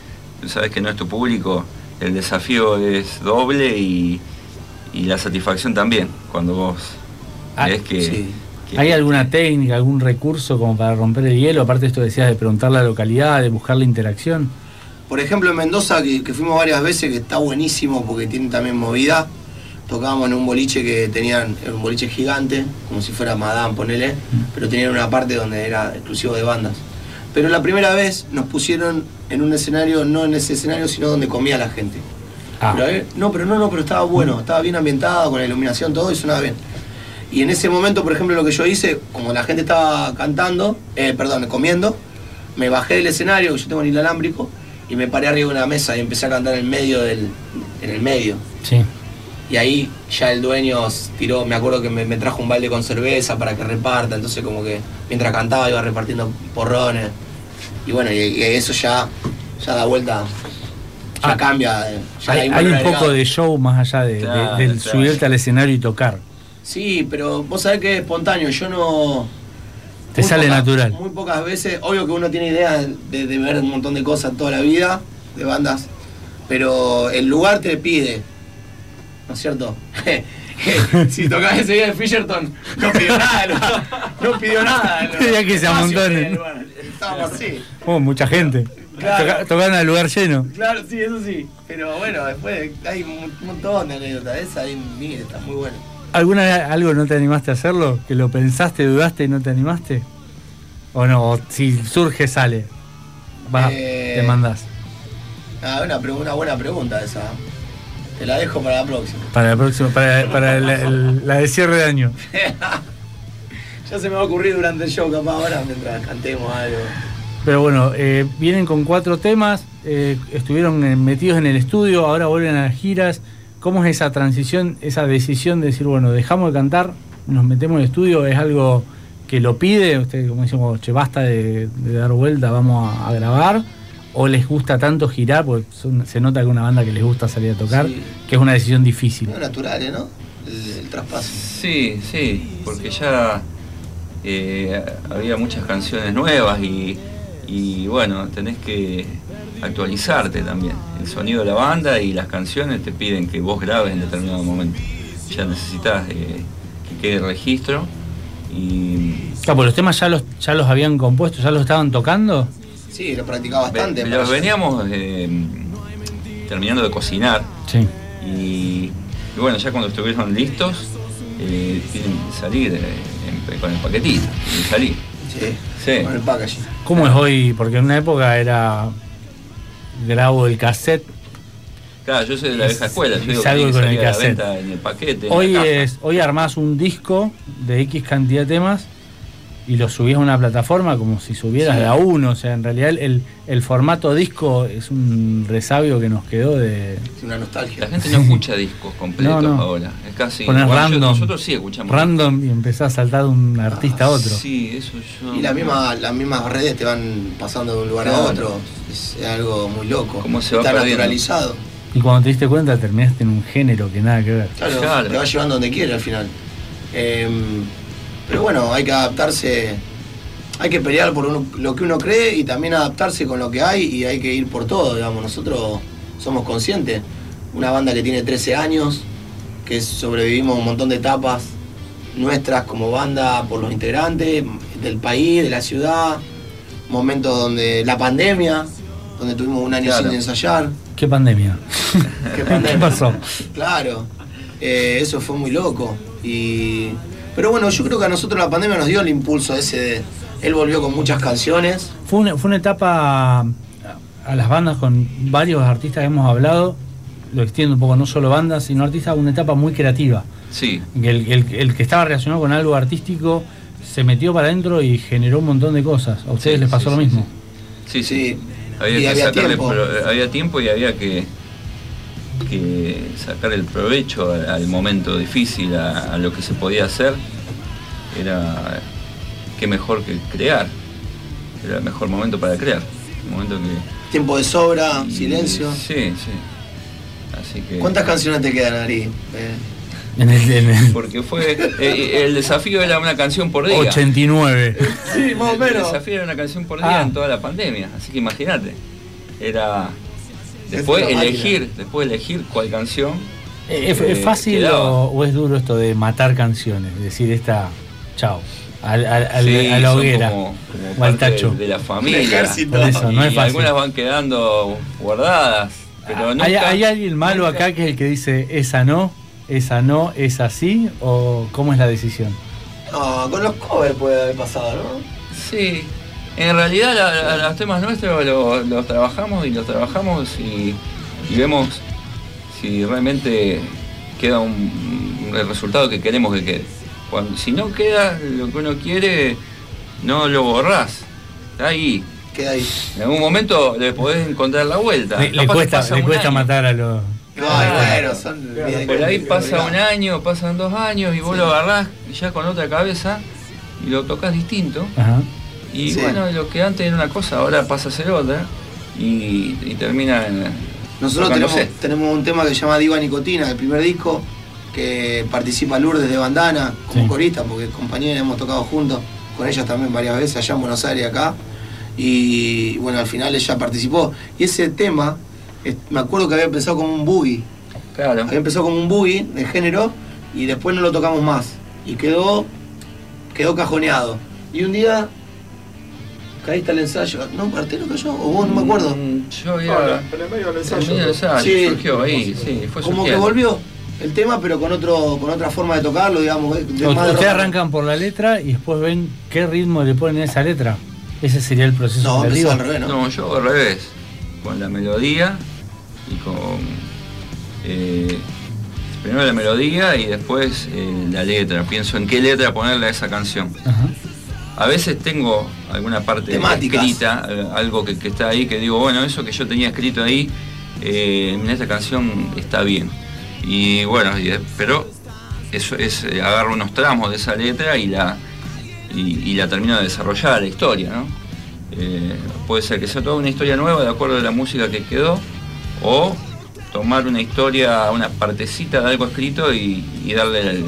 Tú sabes que no es tu público, el desafío es doble y, y la satisfacción también. Cuando vos Ah, ves que. sí. que- ¿Hay alguna técnica, algún recurso como para romper el hielo? Aparte de esto decías de preguntar la localidad, de buscar la interacción. Por ejemplo, en Mendoza, que, que fuimos varias veces, que está buenísimo porque tiene también movida. Tocábamos en un boliche que tenían, era un boliche gigante, como si fuera Madame, ponele, pero tenían una parte donde era exclusivo de bandas. Pero la primera vez nos pusieron en un escenario, no en ese escenario, sino donde comía la gente. Ah, eh, no, pero no, no, pero estaba bueno, estaba bien ambientado, con la iluminación, todo y sonaba bien. Y en ese momento, por ejemplo, lo que yo hice, como la gente estaba cantando, eh, perdón, comiendo, me bajé del escenario, que yo tengo un inalámbrico, y me paré arriba de una mesa y empecé a cantar en el medio del. en el medio. sí. Y ahí ya el dueño tiró, me acuerdo que me, me trajo un balde con cerveza para que reparta, entonces como que mientras cantaba iba repartiendo porrones. Y bueno, y, y eso ya, ya da vuelta, ya Ah, cambia. ya Hay, hay un agregado. poco de show más allá de, de- Claro, del claro. subirte al escenario y tocar. Sí, pero vos sabés que es espontáneo, yo no... Te sale pocas- natural. Muy pocas veces, obvio que uno tiene idea de, de ver un montón de cosas toda la vida, de bandas, pero el lugar te pide, ¿no es cierto? si tocás ese día de Fisherton, no pidió nada, no, no pidió nada. no. Que se amontonen. Estábamos así. Oh, mucha gente. Claro. Toca- tocaron al lugar lleno. Claro, sí, eso sí. Pero bueno, después hay un montón de anécdotas. Esa ahí, mire, está muy buena. ¿Alguna vez algo no te animaste a hacerlo? ¿Que lo pensaste, dudaste y no te animaste? ¿O no? ¿O si surge, sale? Vas, Eh, te mandás. Ah, una, una buena pregunta esa. Te la dejo para la próxima. Para la próxima, para, para el- la de cierre de año. Ya se me va a ocurrir durante el show, capaz ahora, mientras cantemos algo. Pero bueno, eh, vienen con cuatro temas, eh, estuvieron metidos en el estudio, ahora vuelven a las giras. ¿Cómo es esa transición, esa decisión de decir, bueno, dejamos de cantar, nos metemos en el estudio? ¿Es algo que lo pide? Ustedes, como dicen, che, basta de, de dar vuelta, vamos a, a grabar. ¿O les gusta tanto girar? Porque son- se nota que es una banda que les gusta salir a tocar, Sí. que es una decisión difícil. No naturales, ¿no? El, el traspaso. Sí, sí, porque ya eh, había muchas canciones nuevas y, y bueno, tenés que actualizarte también. El sonido de la banda y las canciones te piden que vos grabes en determinado momento. Ya necesitas eh, que quede registro y Claro, pues los temas ya los, ya los habían compuesto, ya los estaban tocando. Sí, lo practicaba bastante. Ve- los veníamos eh, terminando de cocinar Sí. y, y bueno, ya cuando estuvieron listos, eh, tienen que salir eh, en- con el paquetito y salir. Sí, Sí. con el packaging. ¿Cómo es hoy? Porque en una época era grabo el cassette. Claro, yo soy de la vieja escuela, yo digo que salgo tiene que con el cassette. venta en el paquete. en Hoy la caja. es, hoy armás un disco de X cantidad de temas y lo subís a una plataforma como si subieras Sí. de a uno. O sea, en realidad el, el formato disco es un resabio que nos quedó de. Es una nostalgia. La gente no escucha discos completos No, no. ahora. Es casi. Yo- random. nosotros sí escuchamos. Random y empezás a saltar de un artista a otro. Sí, eso yo. Y la misma, las mismas redes te van pasando de un lugar a otro. Es algo muy loco. Cómo se va Está perdiendo. naturalizado. Y cuando te diste cuenta terminaste en un género que nada que ver. Claro, Claro. te va llevando donde quiere al final. Em, pero bueno, hay que adaptarse, hay que pelear por uno- lo que uno cree y también adaptarse con lo que hay y hay que ir por todo, digamos. Nosotros somos conscientes. Una banda que tiene 13 años, que sobrevivimos un montón de etapas nuestras como banda por los integrantes, del país, de la ciudad, momentos donde la pandemia, donde tuvimos un año Claro. sin ensayar. ¿Qué pandemia? ¿Qué pandemia? ¿Qué pasó? Claro, eh, eso fue muy loco. Y... Pero bueno, yo creo que a nosotros la pandemia nos dio el impulso ese de... Él volvió con muchas canciones. Fue una, fue una etapa a las bandas con varios artistas que hemos hablado, lo extiendo un poco, no solo bandas, sino artistas, una etapa muy creativa. Sí, El, el- el que estaba relacionado con algo artístico se metió para adentro y generó un montón de cosas. ¿A ustedes Sí, les pasó sí, lo sí, mismo? sí, sí. Sí. Había Y que había sacarle tiempo. pro- había tiempo y había que, que sacar el provecho al, al momento difícil, a, a lo que se podía hacer. Era qué mejor que crear. Era el mejor momento para crear. Un momento que. Tiempo de sobra, y- silencio. Sí, sí. Así que. ¿Cuántas canciones te quedan, Ari? Eh, En el, en el Porque fue. eh, el desafío era una canción por día. 89. sí, más o El menos. desafío era una canción por día Ah. en toda la pandemia, así que imagínate. Era después máquina. elegir, después elegir cuál canción. ¿Es, Eh, es fácil quedaba. o, o es duro esto de matar canciones? Es decir, esta, chao, al, al- al- Sí, a la hoguera como, como o al tacho. de, de la familia. eso, no es fácil. algunas van quedando guardadas. Pero nunca, ¿Hay, hay alguien malo nunca- acá que es el que dice esa no, esa no, es así? ¿O cómo es la decisión? No, con los covers puede haber pasado, ¿no? Sí, en realidad la- la- los temas nuestros lo- los trabajamos y los trabajamos y, y vemos si realmente queda un, el resultado que queremos que quede. Cuando, si no queda lo que uno quiere, no lo borrás. Está ahí. Queda ahí. En algún momento le podés encontrar la vuelta. Le, cuesta, le cuesta matar a los... No, bueno, son. Por ahí pasa un año, pasan dos años y vos lo agarrás ya con otra cabeza y lo tocas distinto. Ajá. Y Sí. bueno, lo que antes era una cosa, ahora pasa a ser otra. Y, y termina en. Nosotros tenemos, tenemos un tema que se llama Diva Nicotina, el primer disco, que participa Lourdes de Bandana como Sí. corista, porque compañeras hemos tocado juntos con ellas también varias veces, allá en Buenos Aires, acá. Y bueno, al final ella participó. Y ese tema, me acuerdo que había empezado como un boogie. Claro. Había empezado como un boogie de género y después no lo tocamos más. Y quedó, quedó cajoneado. Y un día caíste al ensayo. No, Martelo cayó, o vos, no me acuerdo. Mm, Yo había. Ahora, en el medio del en el ensayo. medio del ensayo, Sí. surgió ahí, sí, fue como que volvió el tema, pero con otro con otra forma de tocarlo, digamos. de- Ustedes arrancan por la letra y después ven qué ritmo le ponen a esa letra. Ese sería el proceso No, empezó al revés, ¿no? No, yo al revés. Con la melodía y con eh, primero la melodía y después eh, la letra. Pienso en qué letra ponerle a esa canción. Ajá. A veces tengo alguna parte Temáticas. escrita, eh, algo que, que está ahí, que digo, bueno, eso que yo tenía escrito ahí, eh, en esta canción está bien. Y bueno, de- pero eso es, eh, agarro unos tramos de esa letra y la, y, y la termino de desarrollar, la historia, ¿no? Eh, puede ser que sea toda una historia nueva de acuerdo a la música que quedó, o tomar una historia, una partecita de algo escrito y, y darle el, el-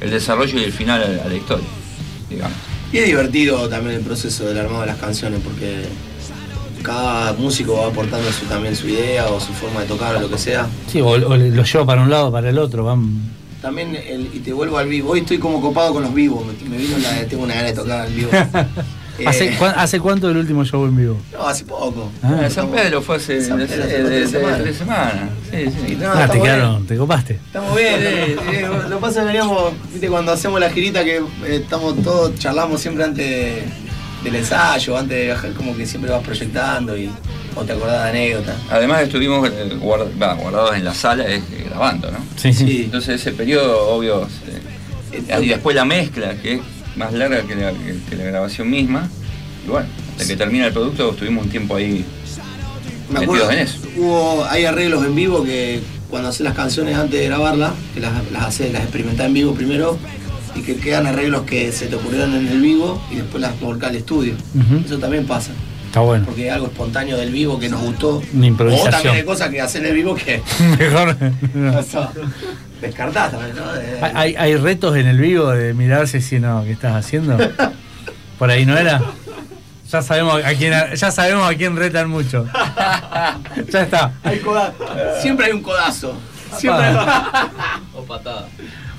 el desarrollo y el final a, a la historia, digamos. Y es divertido también el proceso del armado de las canciones porque cada músico va aportando su, también su idea o su forma de tocar o lo que sea. Sí, o, o lo llevo para un lado para el otro, van. También, el- y te vuelvo al vivo, hoy estoy como copado con los vivos, me, me vino la, tengo una gana de tocar al vivo. Eh, ¿Hace, cuán- ¿Hace cuánto el último show en vivo? No, hace poco. Ah. Ah, San Pedro fue hace de, de- de- tres de- semanas. Sí, sí. No, ah, te quedaron, te copaste. Estamos bien, eh, eh, lo que pasa es que veníamos, viste, cuando hacemos la girita que eh, estamos todos, charlamos siempre antes de- del ensayo, antes de viajar, como que siempre vas proyectando y o te acordás de anécdotas. Además estuvimos eh, guard- guardados en la sala eh, grabando, ¿no? Sí, sí. Entonces ese periodo, obvio, eh, y después la mezcla, que es más larga que la, que- que la grabación misma. Y bueno, hasta que termina el producto estuvimos un tiempo ahí Me metidos acuerdo, en eso. hubo, hay arreglos en vivo que cuando haces las canciones antes de grabarlas, que las, las haces, las experimentás en vivo primero, y que quedan arreglos que se te ocurrieron en el vivo y después las volcás al estudio. Eso también pasa, Está bueno. porque es algo espontáneo del vivo que nos gustó. Una improvisación. O también hay cosas que hacen en el vivo que Mejor. eso, descartás también, ¿no? De- ¿Hay, hay- hay retos en el vivo de mirarse si no, ¿qué estás haciendo? Por ahí no era. Ya sabemos a quién, ya sabemos a quién retan mucho. ya está. Hay Siempre hay un codazo. Siempre hay O patada.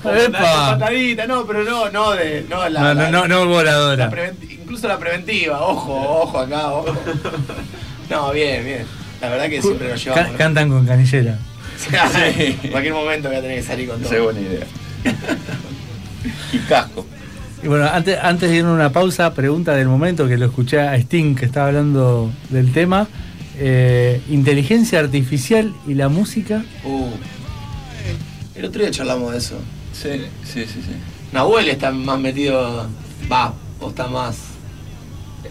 Epa. patadita, no, pero no, no de. No, la, No, no, la- no, no la voladora. incluso la preventiva, ojo, ojo acá, ojo. No, bien, bien. La verdad que siempre nos Ca- llevamos. cantan con canillera. En cualquier momento voy a tener que salir con todo. Es buena idea. y casco. Y bueno, antes, antes de ir a una pausa, pregunta del momento que lo escuché a Sting que estaba hablando del tema. Eh, inteligencia artificial y la música. Uh. El otro día charlamos de eso. Sí, sí, sí, sí. Nahuel está más metido. Va, o está más.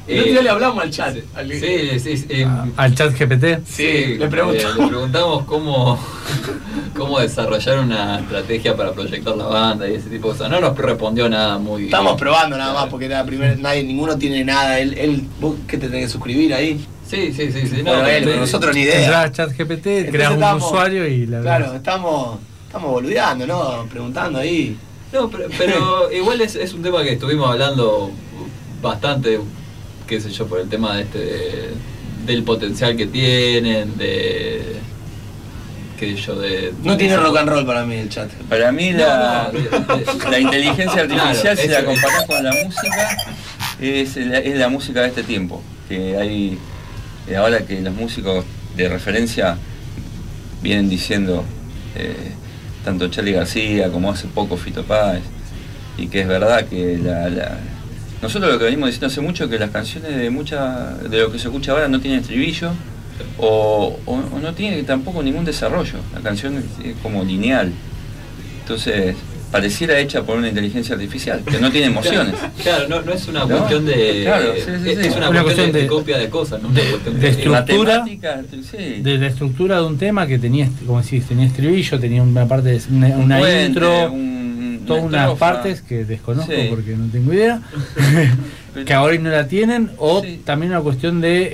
El otro día le hablamos al chat. al- Sí, sí, sí. eh, Al chat GPT. Sí, le preguntamos. eh, le preguntamos cómo, cómo desarrollar una estrategia para proyectar la banda y ese tipo de cosas. No nos respondió nada muy. Estamos probando nada más porque era la primera, nadie, ninguno tiene nada. Él, él, vos que te tenés que suscribir ahí. Sí, sí, sí, sí. No, Bueno, él, sí. pero nosotros ni idea. Entrás a chat GPT, Entonces creas un estamos- usuario y la Claro, estamos, estamos boludeando, ¿no? Preguntando ahí. No, pero, pero igual es, es un tema que estuvimos hablando bastante, qué sé yo, por el tema de este de- del potencial que tienen, de qué sé yo, de No tiene rock and roll para mí el chat. Para mí la, no, la inteligencia artificial, Claro, si la comparás con la música, es la, es la música de este tiempo. Que hay, eh, ahora que los músicos de referencia vienen diciendo, eh, tanto Charlie García como hace poco Fito Páez, y que es verdad que la, la- nosotros lo que venimos diciendo hace mucho es que las canciones de mucha de lo que se escucha ahora no tienen estribillo o, o- o no tiene tampoco ningún desarrollo. La canción es, es como lineal. Entonces, pareciera hecha por una inteligencia artificial, que no tiene emociones. Claro, no, no es una No, cuestión de. claro, sí, sí, es, sí. es una, Una cuestión, cuestión de, copia de cosas, no una cuestión de estructura. De la estructura de un tema que tenía, como decís, tenía estribillo, tenía una parte, de, una, Un una puente, intro, un- todas una unas estrofa. partes que desconozco Sí. porque no tengo idea, que ahora no la tienen, o Sí. también una cuestión de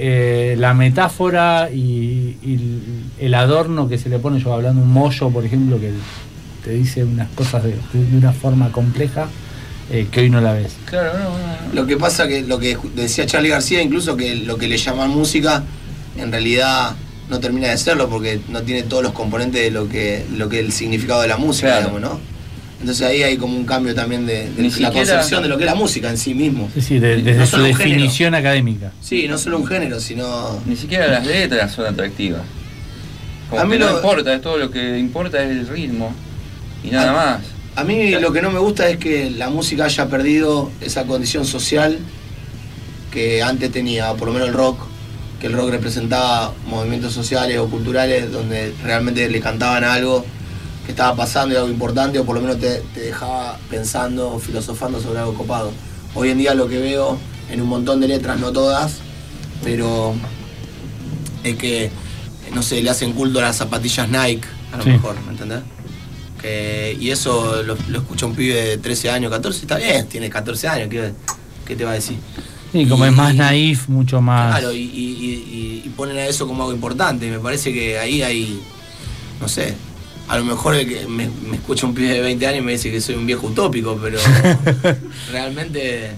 eh, la metáfora y, y el- adorno que se le pone, yo hablando un mollo, por ejemplo, que te dice unas cosas de, de una forma compleja eh, que hoy no la ves. Claro, no, no, no. Lo que pasa que lo que decía Charlie García, incluso que lo que le llaman música, en realidad no termina de serlo porque no tiene todos los componentes de lo que, lo que es el significado de la música, Claro. digamos, ¿no? Entonces ahí hay como un cambio también de, la siquiera- concepción de lo que es la música en sí mismo. Decir, de- desde No su definición académica. Sí, no solo un género, sino Ni siquiera las letras son atractivas. Como A mí que no importa, todo lo que importa es el ritmo y nada A- más. A mí lo que no me gusta es que la música haya perdido esa condición social que antes tenía, por lo menos el rock, que el rock representaba movimientos sociales o culturales donde realmente le cantaban algo que estaba pasando y algo importante o por lo menos te, te dejaba pensando o filosofando sobre algo copado. Hoy en día lo que veo en un montón de letras, no todas, pero es que, no sé, le hacen culto a las zapatillas Nike, a lo Sí. mejor, ¿me entendés? Que- y eso lo, lo escucha un pibe de 13 años, 14, está bien, tiene 14 años, ¿qué, qué te va a decir? Sí, como Y- es más naif, mucho más. Claro, y, y- y- y ponen a eso como algo importante. Me parece que ahí hay, no sé, a lo mejor el que me, me escucha un pibe de 20 años y me dice que soy un viejo utópico, pero realmente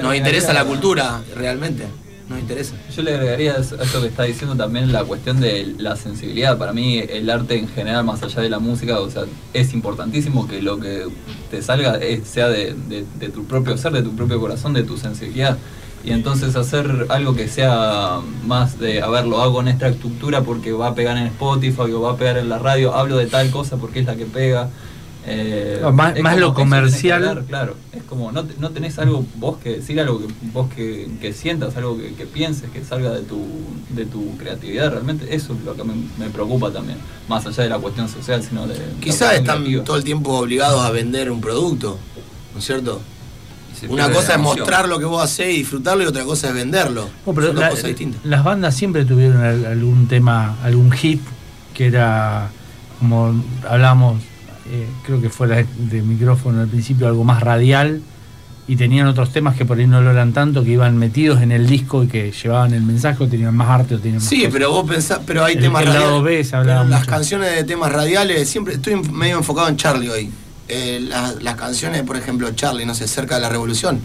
nos interesa la cultura, realmente, nos interesa. Yo le agregaría a esto que está diciendo también la cuestión de la sensibilidad. Para mí el arte en general, más allá de la música, o sea, es importantísimo que lo que te salga es- sea de, de- de tu propio ser, de tu propio corazón, de tu sensibilidad. Y entonces hacer algo que sea más de, a ver, lo hago en esta estructura porque va a pegar en Spotify o va a pegar en la radio, hablo de tal cosa porque es la que pega. eh, más- más lo comercial. hablar, claro, es como no, te- no tenés algo vos que decir, algo que vos que, que sientas, algo que, que pienses, que salga de tu, de tu creatividad, realmente eso es lo que me, me preocupa también, más allá de la cuestión social, sino de... la Quizás están creativa. todo el tiempo obligados a vender un producto, ¿no es cierto? Una cosa la es mostrar lo que vos hacés y disfrutarlo y otra cosa es venderlo. Oh, pero Son dos la- cosas distintas. las bandas siempre tuvieron al- algún tema, algún hit que era, como hablábamos, eh, creo que fuera de, de micrófono al principio, algo más radial, y tenían otros temas que por ahí no lo eran tanto, que iban metidos en el disco y que llevaban el mensaje o tenían más arte o tenían más Sí, cosas. pero vos pensás, pero hay El- temas radiales. Las mucho. canciones de temas radiales, siempre estoy medio enfocado en Charlie hoy. Eh, las, las canciones, por ejemplo, Charlie, no sé, cerca de la revolución,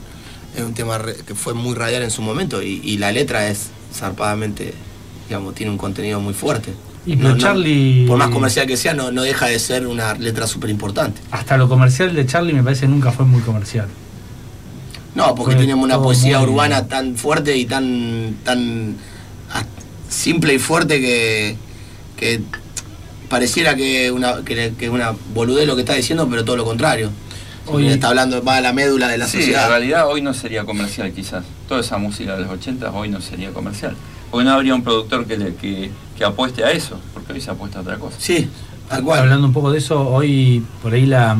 es un tema re- que fue muy radial en su momento y, y la letra es zarpadamente, digamos, tiene un contenido muy fuerte. Y Charlie- por más comercial que sea, no, no deja de ser una letra súper importante. Hasta lo comercial de Charlie me parece nunca fue muy comercial. No, porque Fue tiene una poesía muy- urbana tan fuerte y tan tan simple y fuerte que, que pareciera que una que, que una boludez lo que está diciendo, pero todo lo contrario. Hoy- está hablando va a la médula de la Sí, en sociedad. realidad hoy no sería comercial quizás. Toda esa música de los 80 hoy no sería comercial. Porque no habría un productor que, le- que, que apueste a eso, porque hoy se apuesta a otra cosa. Sí, tal cual. Hablando un poco de eso, hoy por ahí la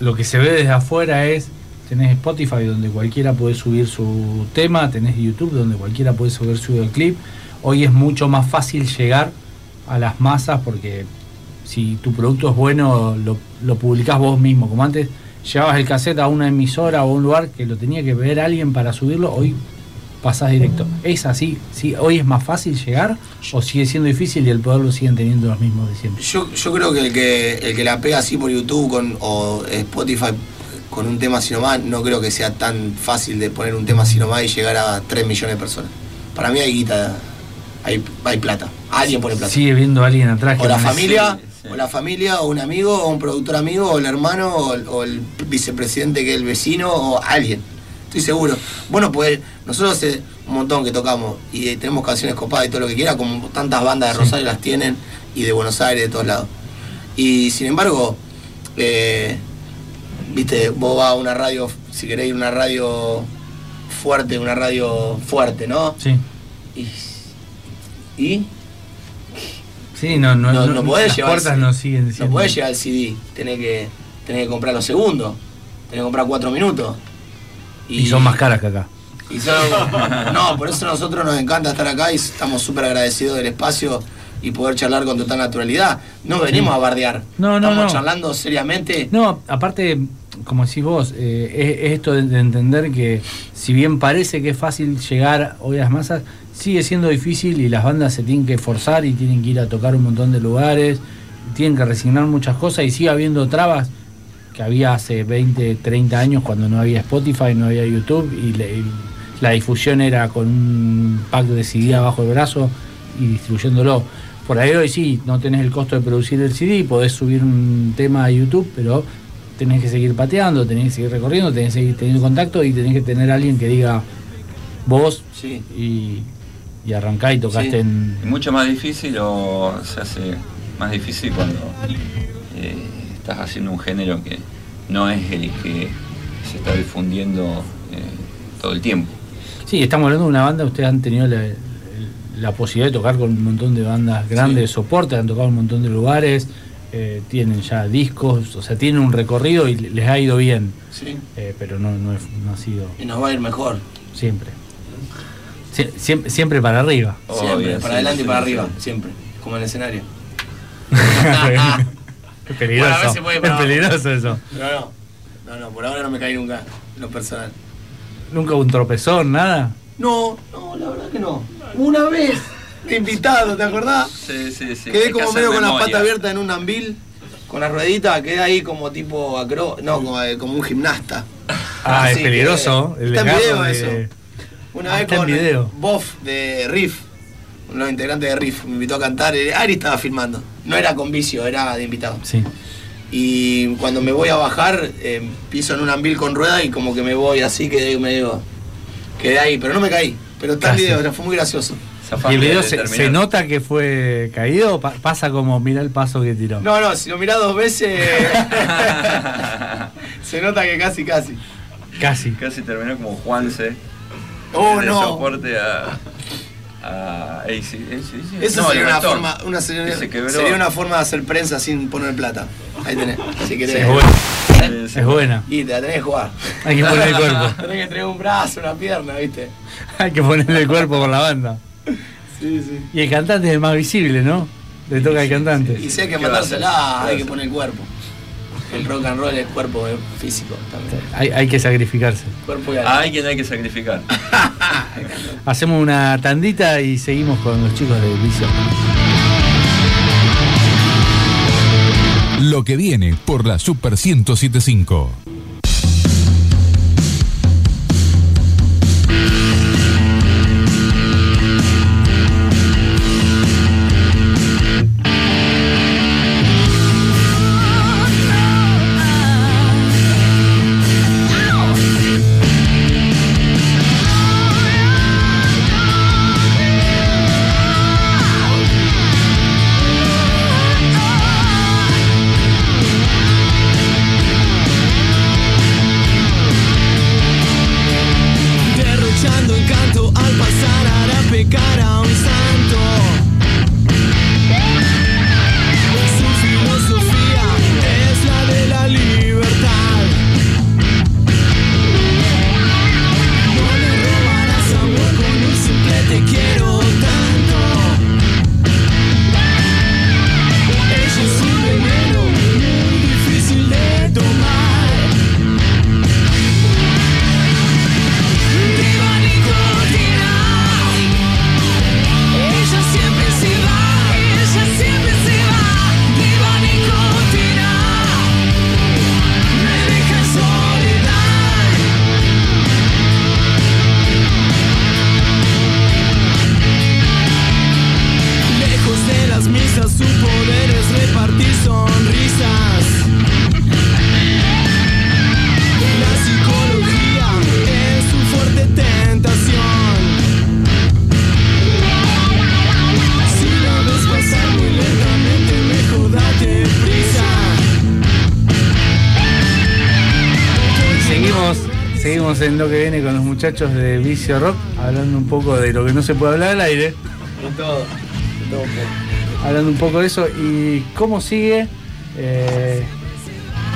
lo que se ve desde afuera es tenés Spotify donde cualquiera puede subir su tema, tenés YouTube donde cualquiera puede subir su videoclip. Hoy es mucho más fácil llegar a las masas porque si tu producto es bueno lo, lo publicás vos mismo, como antes llevabas el cassette a una emisora o a un lugar que lo tenía que ver alguien para subirlo, hoy pasás directo. ¿Es así? ¿Sí? ¿Hoy es más fácil llegar o sigue siendo difícil y el poder lo siguen teniendo los mismos de siempre? Yo, yo creo que el que el que la pega así por YouTube con, o Spotify con un tema así nomás, no creo que sea tan fácil de poner un tema así nomás y llegar a 3 millones de personas. Para mí hay guita, hay, hay plata. Alguien pone plata. Sigue viendo a alguien atrás que O la familia, sí, sí. o la familia, o un amigo, o un productor amigo, o el hermano, o el, o el vicepresidente que es el vecino, o alguien. Estoy seguro. Bueno, pues nosotros hace un montón que tocamos y eh, tenemos canciones copadas y todo lo que quiera, como tantas bandas de Sí. Rosario las tienen, y de Buenos Aires, de todos lados. Y sin embargo, eh, viste, vos vas a una radio, si a una radio fuerte, una radio fuerte, ¿no? Sí. Y, y Sí, no, no, no, no, podés las llevar puertas el- no siguen No podés llegar al CD, tenés que, tenés que comprar los segundos, tenés que comprar cuatro minutos. Y son más caras que acá. y son- no, por eso a nosotros nos encanta estar acá y estamos súper agradecidos del espacio y poder charlar con total naturalidad. No venimos a bardear. No, no, Estamos no. charlando seriamente. No, aparte, como decís vos, eh, es, es esto de, de entender que si bien parece que es fácil llegar hoy a las masas, sigue siendo difícil y las bandas se tienen que forzar y tienen que ir a tocar un montón de lugares, tienen que resignar muchas cosas y sigue habiendo trabas que había hace 20, 30 años cuando no había Spotify, no había YouTube y, le- y la difusión era con un pack de CD abajo el brazo y distribuyéndolo. Por ahí hoy sí, no tenés el costo de producir el CD, podés subir un tema a YouTube, pero tenés que seguir pateando, tenés que seguir recorriendo, tenés que seguir teniendo contacto y tenés que tener a alguien que diga vos Sí. y, y arrancá y tocaste Sí. en... Y mucho más difícil o se hace más difícil cuando eh, estás haciendo un género que no es el que se está difundiendo eh, todo el tiempo. Sí, estamos hablando de una banda, ustedes han tenido la, la posibilidad de tocar con un montón de bandas grandes de soporte, han tocado en un montón de lugares, eh, tienen ya discos, o sea, tienen un recorrido y les ha ido bien, Sí. eh, pero no, no, es- no ha sido Y nos va a ir mejor. siempre. Sie- siempre, siempre para arriba. Siempre, para adelante y para arriba, siempre. Como en el escenario. es peligroso. Bueno, a veces puede es para abajo. peligroso eso. No, no. No, no, por ahora no me caí nunca, en lo personal. Nunca un tropezón, nada. No, no, la verdad que no. Una vez, de invitado, ¿te acordás? Sí, sí, sí. quedé que como medio con la memoria. pata abierta en un ambil, con la ruedita, quedé ahí como tipo acro... No, como, eh, como un gimnasta. Ah, Así es que- peligroso. El Está en video de- eso. Una vez con video. Boff de Riff, uno de los integrantes de Riff, me invitó a cantar. Ari estaba filmando. No era con vicio, era de invitado. Sí. Y cuando me voy a bajar, eh, piso en un ambil con rueda y como que me voy así, quedé medio. Quedé ahí, pero no me caí. Pero está el video, fue muy gracioso. ¿Y el video de se, se nota que fue caído? Pa- pasa como, mira el paso que tiró. No, no, si lo mirás dos veces, se nota que casi, casi. Casi. Casi terminó como Juanse. Oh, no. soporte a. a AC. Eso No, sería, una forma, una sería, una forma de hacer prensa sin poner plata. Ahí tenés, si querés. Es buena. Es buena. Y te la tenés que jugar. Hay que poner el cuerpo. tenés que tener un brazo, una pierna, ¿viste? Hay que ponerle el cuerpo por la banda. Sí, sí. Y el cantante es el más visible, ¿no? Le toca al cantante. Y si hay que matársela, hay ¿Qué que poner el cuerpo. El rock and roll es cuerpo es físico también. Hay, hay que sacrificarse. Cuerpo y alma. A alguien hay que sacrificar. Hacemos una tandita y seguimos con los chicos de Vicio. Lo que viene por la Super 1075. Muchachos de Vicio Rock, hablando un poco de lo que no se puede hablar al aire, De todo. De todo un poco. hablando un poco de eso y cómo sigue eh,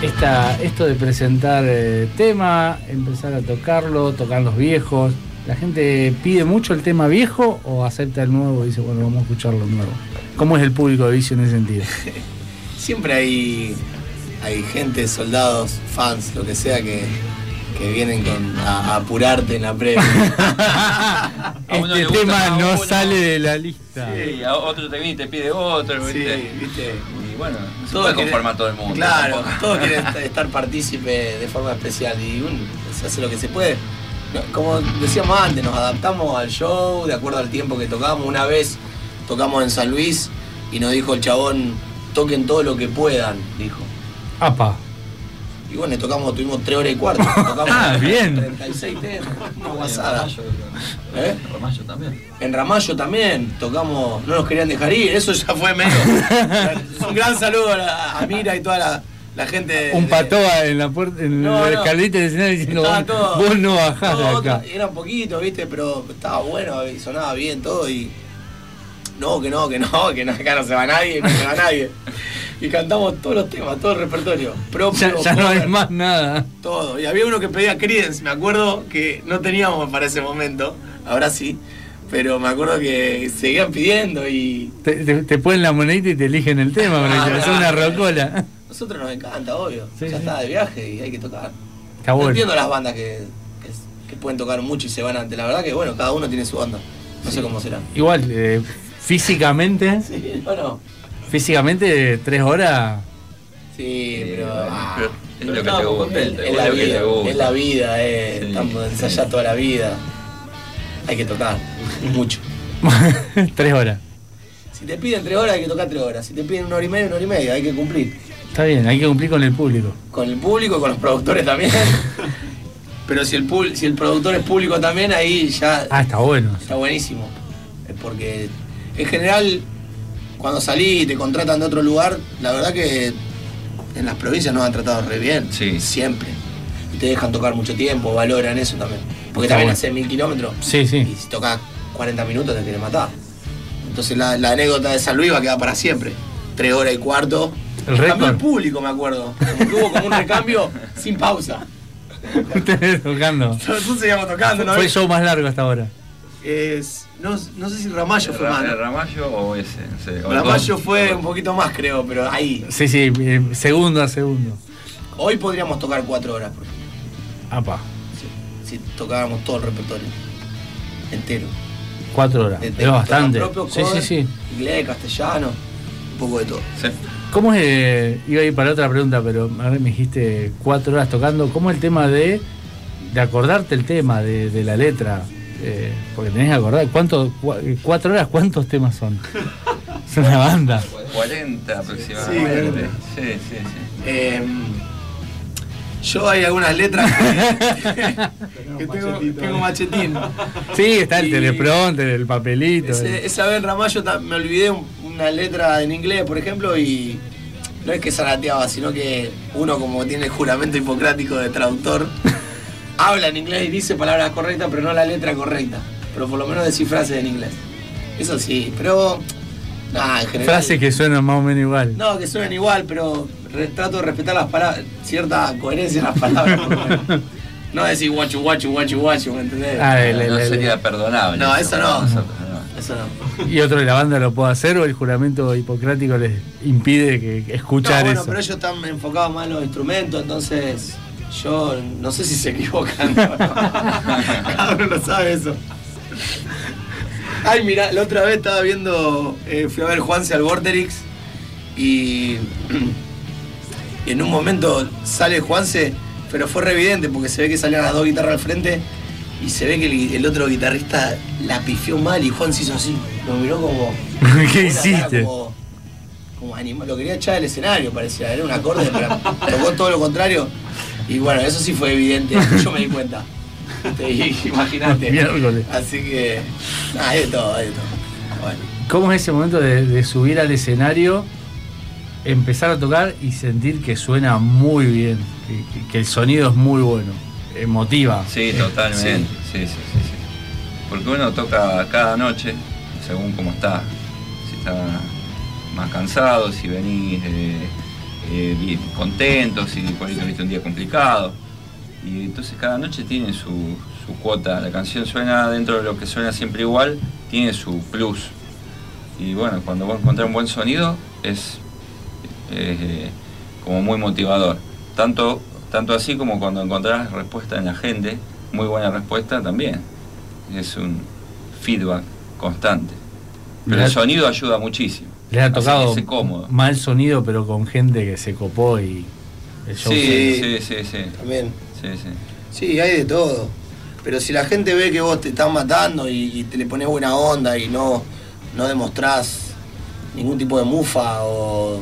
esta, esto de presentar eh, tema, empezar a tocarlo, tocar los viejos. ¿La gente pide mucho el tema viejo o acepta el nuevo y dice, bueno, vamos a escuchar lo nuevo? ¿Cómo es el público de Vicio en ese sentido? Siempre hay, hay gente, soldados, fans, lo que sea, que, que vienen con, a, a apurarte en la previa. Este tema no uno. sale de la lista. Sí, a otro te viene y te pide otro, sí, ¿viste? viste. Y bueno, no se Todo puede quiere- conformar todo el mundo. Claro, tampoco. todos quieren est- estar partícipe de forma especial y uno se hace lo que se puede. Como decíamos antes, nos adaptamos al show de acuerdo al tiempo que tocamos. Una vez tocamos en San Luis y nos dijo el chabón, toquen todo lo que puedan, dijo. Apa. Y bueno, tocamos, tuvimos tres horas y cuarto. Tocamos Ah, bien. 36 temas, una En guasada. Ramallo, ¿Eh? en Ramallo también. En Ramallo también tocamos, no nos querían dejar ir, eso ya fue medio. un gran saludo a, Mira y toda la, la gente. de- Un de- patoa en la puerta, en No, la no. escalerita del escenario diciendo, vos, todo- vos no bajás de acá. Era un poquito, viste, pero estaba bueno y sonaba bien todo y no, que no, que no, que no, acá no se va nadie, no se va nadie. Y cantamos todos los temas, todo el repertorio. Propio, Ya, ya no hay más nada. Todo. Y había uno que pedía Creedence, me acuerdo que no teníamos para ese momento, ahora sí. Pero me acuerdo que seguían pidiendo y Te, te- te ponen la monedita y te eligen el tema, haces ah, una rocola. nosotros nos encanta, obvio. Sí, ya sí. está de viaje y hay que tocar. Está No bueno. entiendo las bandas que, que, que pueden tocar mucho y se van antes. La verdad que bueno, cada uno tiene su banda. No sé cómo será. Igual, eh, físicamente, Sí, no, no. Físicamente, tres horas. Sí, pero. ah, es lo que te gusta. es la lo que te vida, gusta. es la vida, eh. Sí, Estamos ensayando toda la vida. Hay que tocar. Mucho. tres horas. Si te piden tres horas, hay que tocar tres horas. Si te piden una hora y media, una hora y media, hay que cumplir. Está bien, hay que cumplir con el público. Con el público, con los productores también. Pero si el, pul- si el productor es público también, ahí ya Ah, está bueno. está buenísimo. Porque en general, cuando salís y te contratan de otro lugar, la verdad que en las provincias nos han tratado re bien. Sí. Siempre. Y te dejan tocar mucho tiempo, valoran eso también. Porque Está también bueno. hace mil kilómetros. Sí, sí. Y si tocas 40 minutos te quieren matar. Entonces la, la anécdota de San Luis va a quedar para siempre. Tres horas y cuarto. El Cambió el público, me acuerdo. Como que hubo como un recambio sin pausa. Ustedes tocando. Nosotros seguíamos tocando, ¿no? Fue el show más largo hasta ahora. Es- no, no sé si Ramallo fue Ra- más. ¿no? Ramallo o ese, no sé. o Ramallo fue un poquito más, creo, pero ahí. Sí, sí, eh, segundo a segundo. Hoy podríamos tocar cuatro horas, por ejemplo, Apa, si tocáramos todo el repertorio entero. cuatro horas. De- de Es bastante. propio, Sí, sí, sí. Inglés, castellano, un poco de todo. Sí. ¿Cómo es? eh, iba a ir para otra pregunta, pero a ver, me dijiste cuatro horas tocando. ¿Cómo es el tema de, de acordarte el tema, de, de la letra? Eh, porque tenés que acordar. ¿cuánto, cua- cuatro horas, ¿cuántos temas son? Es una banda. 40 aproximadamente. Sí, sí, sí. Eh, yo hay algunas letras que, que tengo, tengo machetín. Sí, está el teleprompter, el papelito. Ese- esa vez en Ramallo me olvidé un- una letra en inglés, por ejemplo, y no es que zarateaba, sino que uno como tiene el juramento hipocrático de traductor, habla en inglés y dice palabras correctas, pero no la letra correcta. Pero por lo menos decir frases en inglés. Eso sí, pero... En general... Frases que suenan más o menos igual. No, que suenan igual, pero trato de respetar las palabras, cierta coherencia en las palabras. no decir guachu, guachu, guachu, guachu, ¿me entendés? Ah, el- el- no el- sería perdonable. No, eso no. Eso no. ¿Y otro de la banda lo puede hacer o el juramento hipocrático les impide que, que escuchar no, bueno, eso? pero ellos están enfocados más en los instrumentos, entonces yo no sé si se equivocan. no. Cada uno lo sabe eso. Ay, mira, la otra vez estaba viendo, eh, fui a ver Juanse al Vorterix y, y en un momento sale Juanse, pero fue re evidente porque se ve que salían las dos guitarras al frente y se ve que el, el otro guitarrista la pifió mal y Juan se hizo así, lo miró como... ¿Qué hiciste? Como, como lo quería echar del escenario, parecía, era un acorde, pero tocó todo lo contrario. Y bueno, eso sí fue evidente, yo me di cuenta. Te- Imagínate. Miércoles. Así que, nada, hay de todo, hay de todo. Bueno. ¿Cómo es ese momento de, de subir al escenario, empezar a tocar y sentir que suena muy bien, que, que- que el sonido es muy bueno, emotiva? Sí, Eh, totalmente. Sí, sí, sí, sí. Porque uno toca cada noche según cómo está. Si está más cansado, si venís eh, eh, bien contento, si por ahí tuviste un día complicado. Y entonces cada noche tiene su, su cuota. La canción suena dentro de lo que suena siempre igual, tiene su plus. Y bueno, cuando vos encontrás un buen sonido es eh, como muy motivador. Tanto, tanto así como cuando encontrás respuesta en la gente, muy buena respuesta también. Es un feedback constante. Pero el sonido ayuda muchísimo. Les ha tocado mal sonido, pero con gente que se copó y el show Sí, sí. sí, sí, sí. También. Sí, sí. Sí, hay de todo. Pero si la gente ve que vos te estás matando y, y te le pones buena onda y no, no demostrás ningún tipo de mufa o,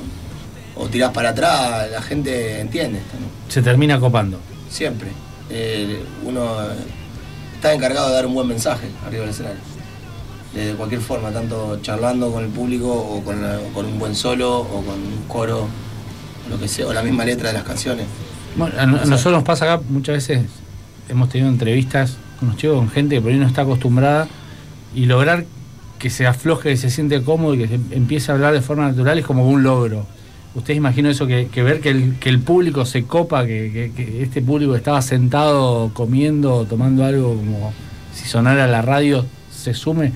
o tirás para atrás, la gente entiende. se termina copando. Siempre. Eh, uno está encargado de dar un buen mensaje arriba del escenario. De cualquier forma, tanto charlando con el público o con, la- con un buen solo o con un coro, lo que sea, o la misma letra de las canciones. Bueno, a, no- a nosotros nos pasa acá muchas veces, hemos tenido entrevistas con los chicos, con gente que por ahí no está acostumbrada y lograr que se afloje, que se siente cómodo y que se empiece a hablar de forma natural es como un logro. Ustedes imagino eso, que, que ver que el, que el público se copa, que, que- que este público estaba sentado comiendo, tomando algo como si sonara la radio, se sume,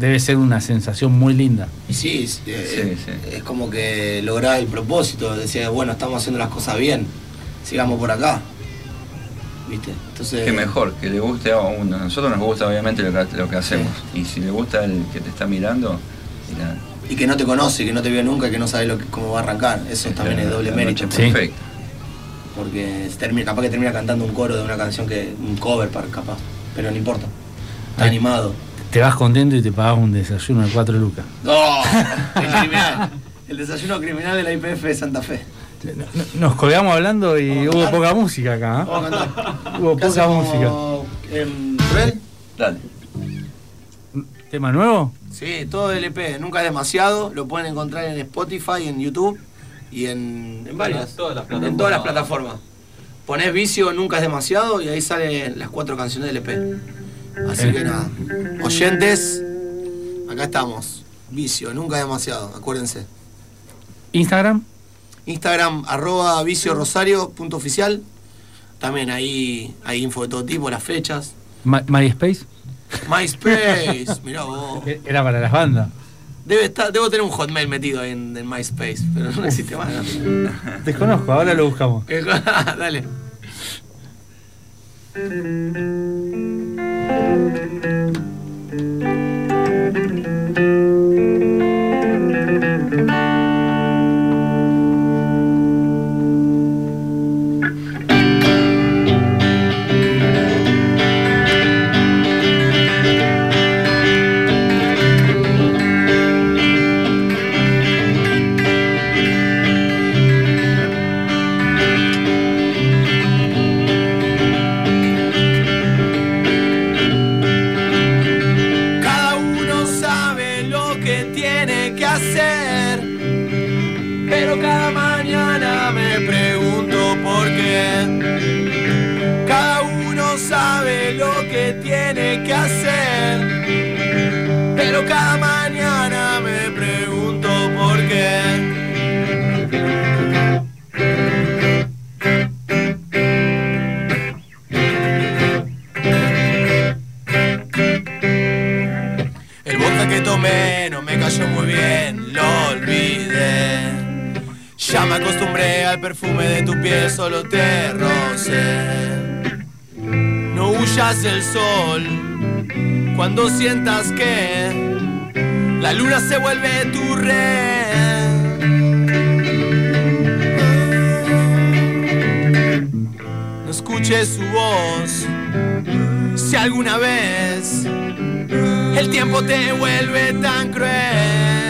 debe ser una sensación muy linda. Y sí, es, eh, Sí, sí. es como que lograr el propósito, decía, bueno, estamos haciendo las cosas bien, sigamos por acá. ¿Viste? Entonces. Que mejor, que le guste a uno. A nosotros nos gusta obviamente lo que, lo que hacemos. Y si le gusta el que te está mirando, mira, Y que no te conoce, que no te vio nunca, y que no sabe lo que, cómo va a arrancar. Eso también es doble mérito. perfecta. Porque se termina, capaz que termina cantando un coro de una canción que. un cover para capaz. Pero no importa. Está Ay. animado. Te vas contento y te pagas un desayuno de cuatro lucas. ¡No! El criminal. El desayuno criminal de la IPF de Santa Fe. Nos colgamos hablando y hubo cantar. poca música acá. ¿eh? Hubo ¿Qué poca hacemos, música. Rubén? Dale. ¿Tema nuevo? Sí, todo el EP, nunca es demasiado. Lo pueden encontrar en Spotify, en YouTube y en, en varias. todas las En todas las plataformas. Ponés vicio, nunca es demasiado y ahí salen las cuatro canciones del EP. Así Eh. que nada. Oyentes, acá estamos. Vicio, nunca demasiado, acuérdense. Instagram. Instagram, arroba vicio rosario, punto oficial. También ahí hay info de todo tipo, las fechas. MySpace. MySpace, mirá vos. E- Era para las bandas. Debe estar, debo tener un hotmail metido ahí en, en MySpace, pero no existe más. Desconozco, ahora lo buscamos. Dale. Cada tu piel, solo te rocé. No huyas del sol cuando sientas que la luna se vuelve tu red. No escuches su voz si alguna vez el tiempo te vuelve tan cruel.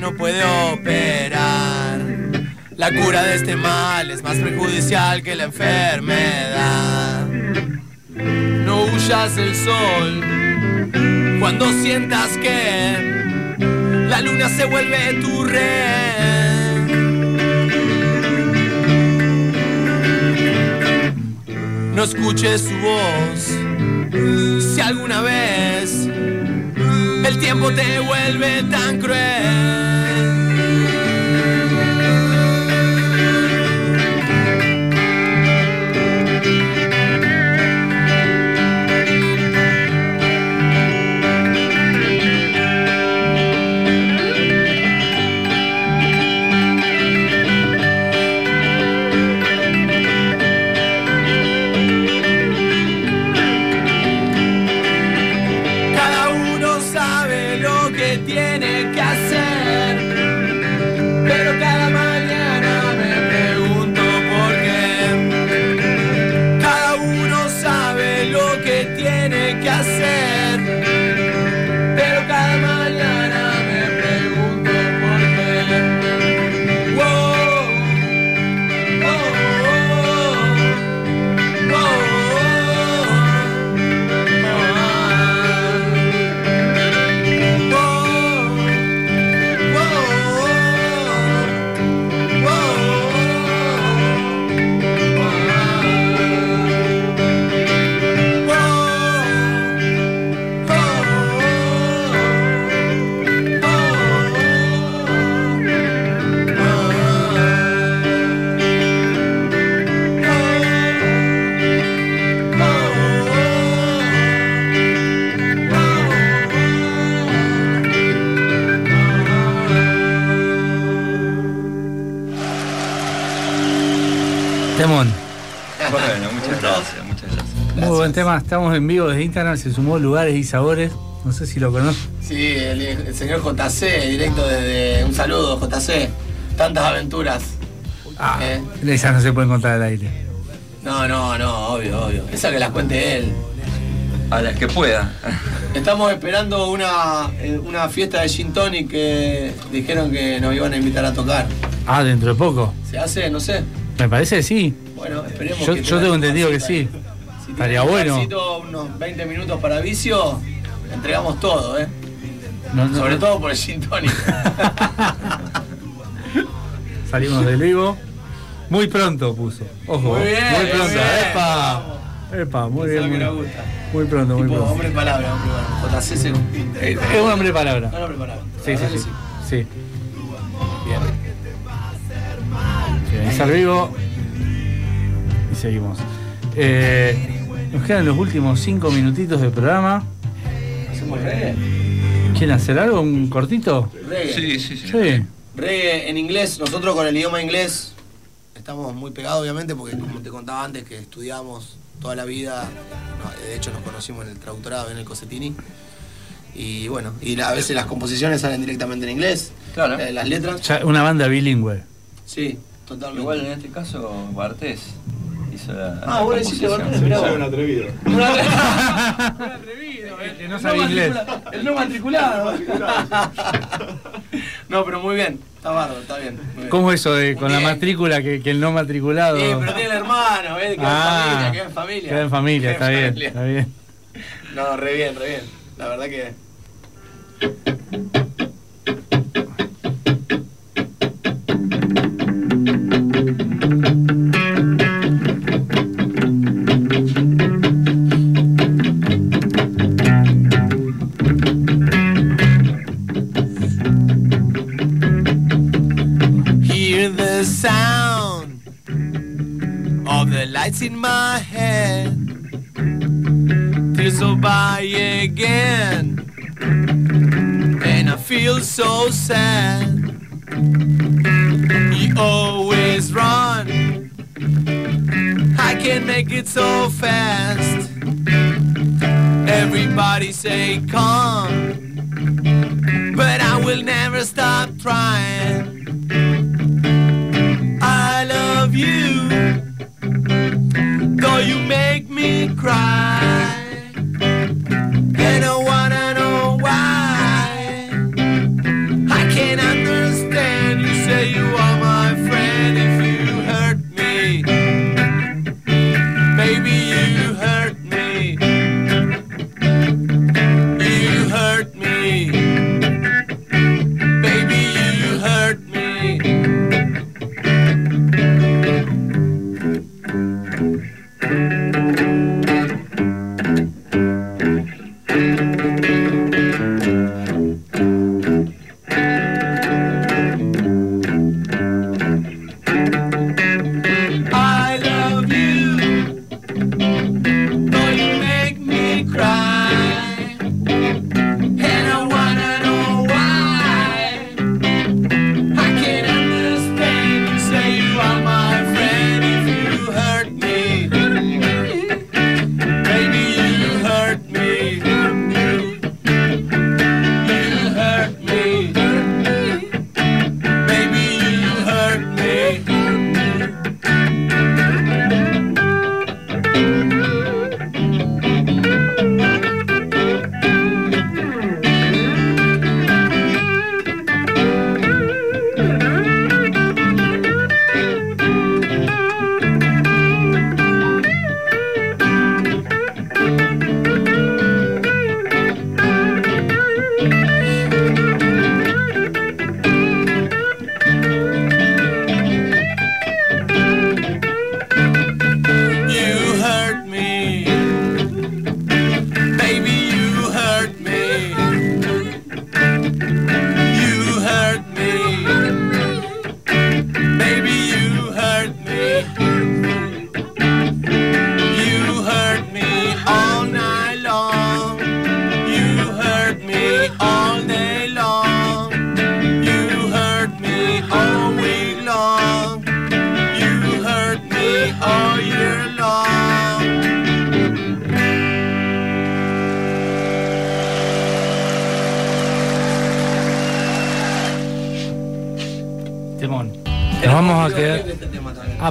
No puede operar. La cura de este mal es más perjudicial que la enfermedad. No huyas del sol cuando sientas que la luna se vuelve tu red. No escuches su voz si alguna vez el tiempo te vuelve tan cruel. Tema. Estamos en vivo desde Instagram. Se sumó Lugares y Sabores. No sé si lo conoces. Sí, el, el señor JC, directo desde. Un saludo, JC. Tantas aventuras. Ah, Eh, esas no se pueden contar al aire. no, no, no, obvio, obvio. Esa que las cuente él. A las que pueda. Estamos esperando una, eh, una fiesta de Gin Tonic que dijeron que nos iban a invitar a tocar. Ah, dentro de poco. ¿Se hace? No sé. Me parece que sí. Bueno, esperemos Yo, que yo tengo entendido que sí. Estaría un bueno. vasito, unos 20 minutos para vicio, entregamos todo, ¿eh? No, no, Sobre todo por el Gin Tonic. Salimos del vivo. Muy pronto puso. Ojo. Muy bien, Muy pronto. muy bien. Epa. Epa, muy bien. Es lo Muy, gusta. muy pronto, muy Tipo, pronto. hombre palabra, hombre palabra. JC se- eh, Es un hombre de palabra. No, hombre palabra. Sí, sí, sí. que Sí. Bien. Finaliza el vivo. Y seguimos. Eh, nos quedan los últimos cinco minutitos del programa. ¿Hacemos reggae? ¿Quieren hacer algo? ¿Un cortito? Reggae. Sí, sí, sí. Sí. Reggae en inglés, nosotros con el idioma inglés estamos muy pegados obviamente porque como te contaba antes que estudiamos toda la vida, no, de hecho nos conocimos en el traductorado en el Cosetini y bueno, y la- a veces las composiciones salen directamente en inglés, Claro. eh, las letras, una banda bilingüe. sí, totalmente. Igual en este caso, Bartés hizo la. Ah, vos decís que mirá Soy un atrevido. Un atrevido, eh. Que no sabe inglés. El no matriculado. no, pero muy bien, está bárbaro, está bien. ¿Cómo eso de con la matrícula que, que el no matriculado? Sí, pero tiene el hermano, ¿eh? Queda Ah, en familia, queda en familia. Queda en familia, Queda está en bien, familia. está bien. No, re bien, re bien. La verdad que.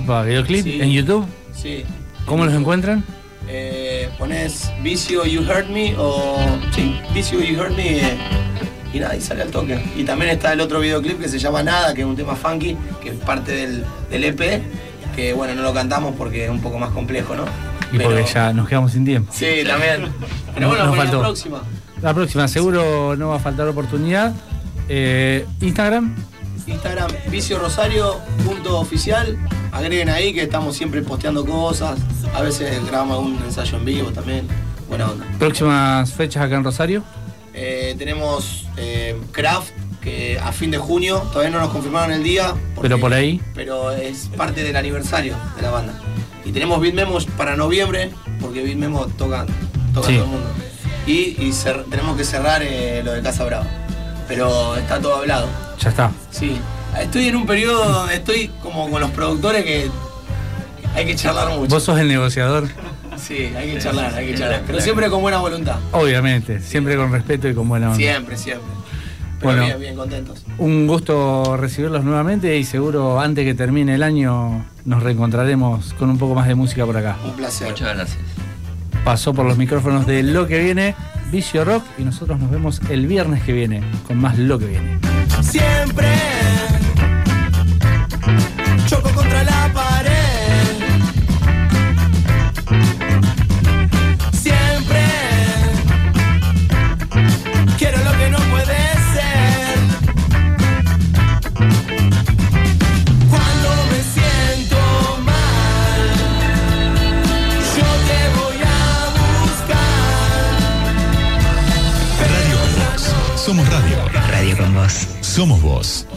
Para videoclip Sí. en YouTube. Sí. ¿Cómo los encuentran? Eh, pones Vicio You Hurt Me o. Sí, Vicio You Hurt Me eh, y nada, y sale al toque. Y también está el otro videoclip que se llama Nada, que es un tema funky, que es parte del, del EP, que bueno, no lo cantamos porque es un poco más complejo, ¿no? Y Pero- porque ya nos quedamos sin tiempo. Sí, también. Pero bueno, nos faltó. la próxima. La próxima, seguro no va a faltar oportunidad. Eh, Instagram, Instagram, vicio rosario, punto oficial. Agreguen ahí que estamos siempre posteando cosas. A veces grabamos algún ensayo en vivo también. Buena onda. próximas fechas acá en Rosario. Eh, tenemos eh, Craft, que a fin de junio, todavía no nos confirmaron el día. porque- Pero por ahí. Pero es parte del aniversario de la banda. Y tenemos Beat Memos para noviembre, porque Beat Memo toca, toca Sí. todo el mundo. Y, tenemos que cerrar eh, lo de Casa Brava. Pero está todo hablado. Ya está. Sí. Estoy en un periodo donde estoy como con los productores que hay que charlar mucho. Vos sos el negociador, Sí, hay que charlar, hay que charlar. Pero siempre con buena voluntad. obviamente, siempre con respeto y con buena onda. Siempre, siempre. Pero Bueno. bien, bien contentos. Un gusto recibirlos nuevamente y seguro antes que termine el año nos reencontraremos con un poco más de música por acá. Un placer. Muchas gracias. Pasó por los micrófonos de Lo que viene, Vicio Rock, y nosotros nos vemos el viernes que viene con más Lo que viene. Siempre buscar.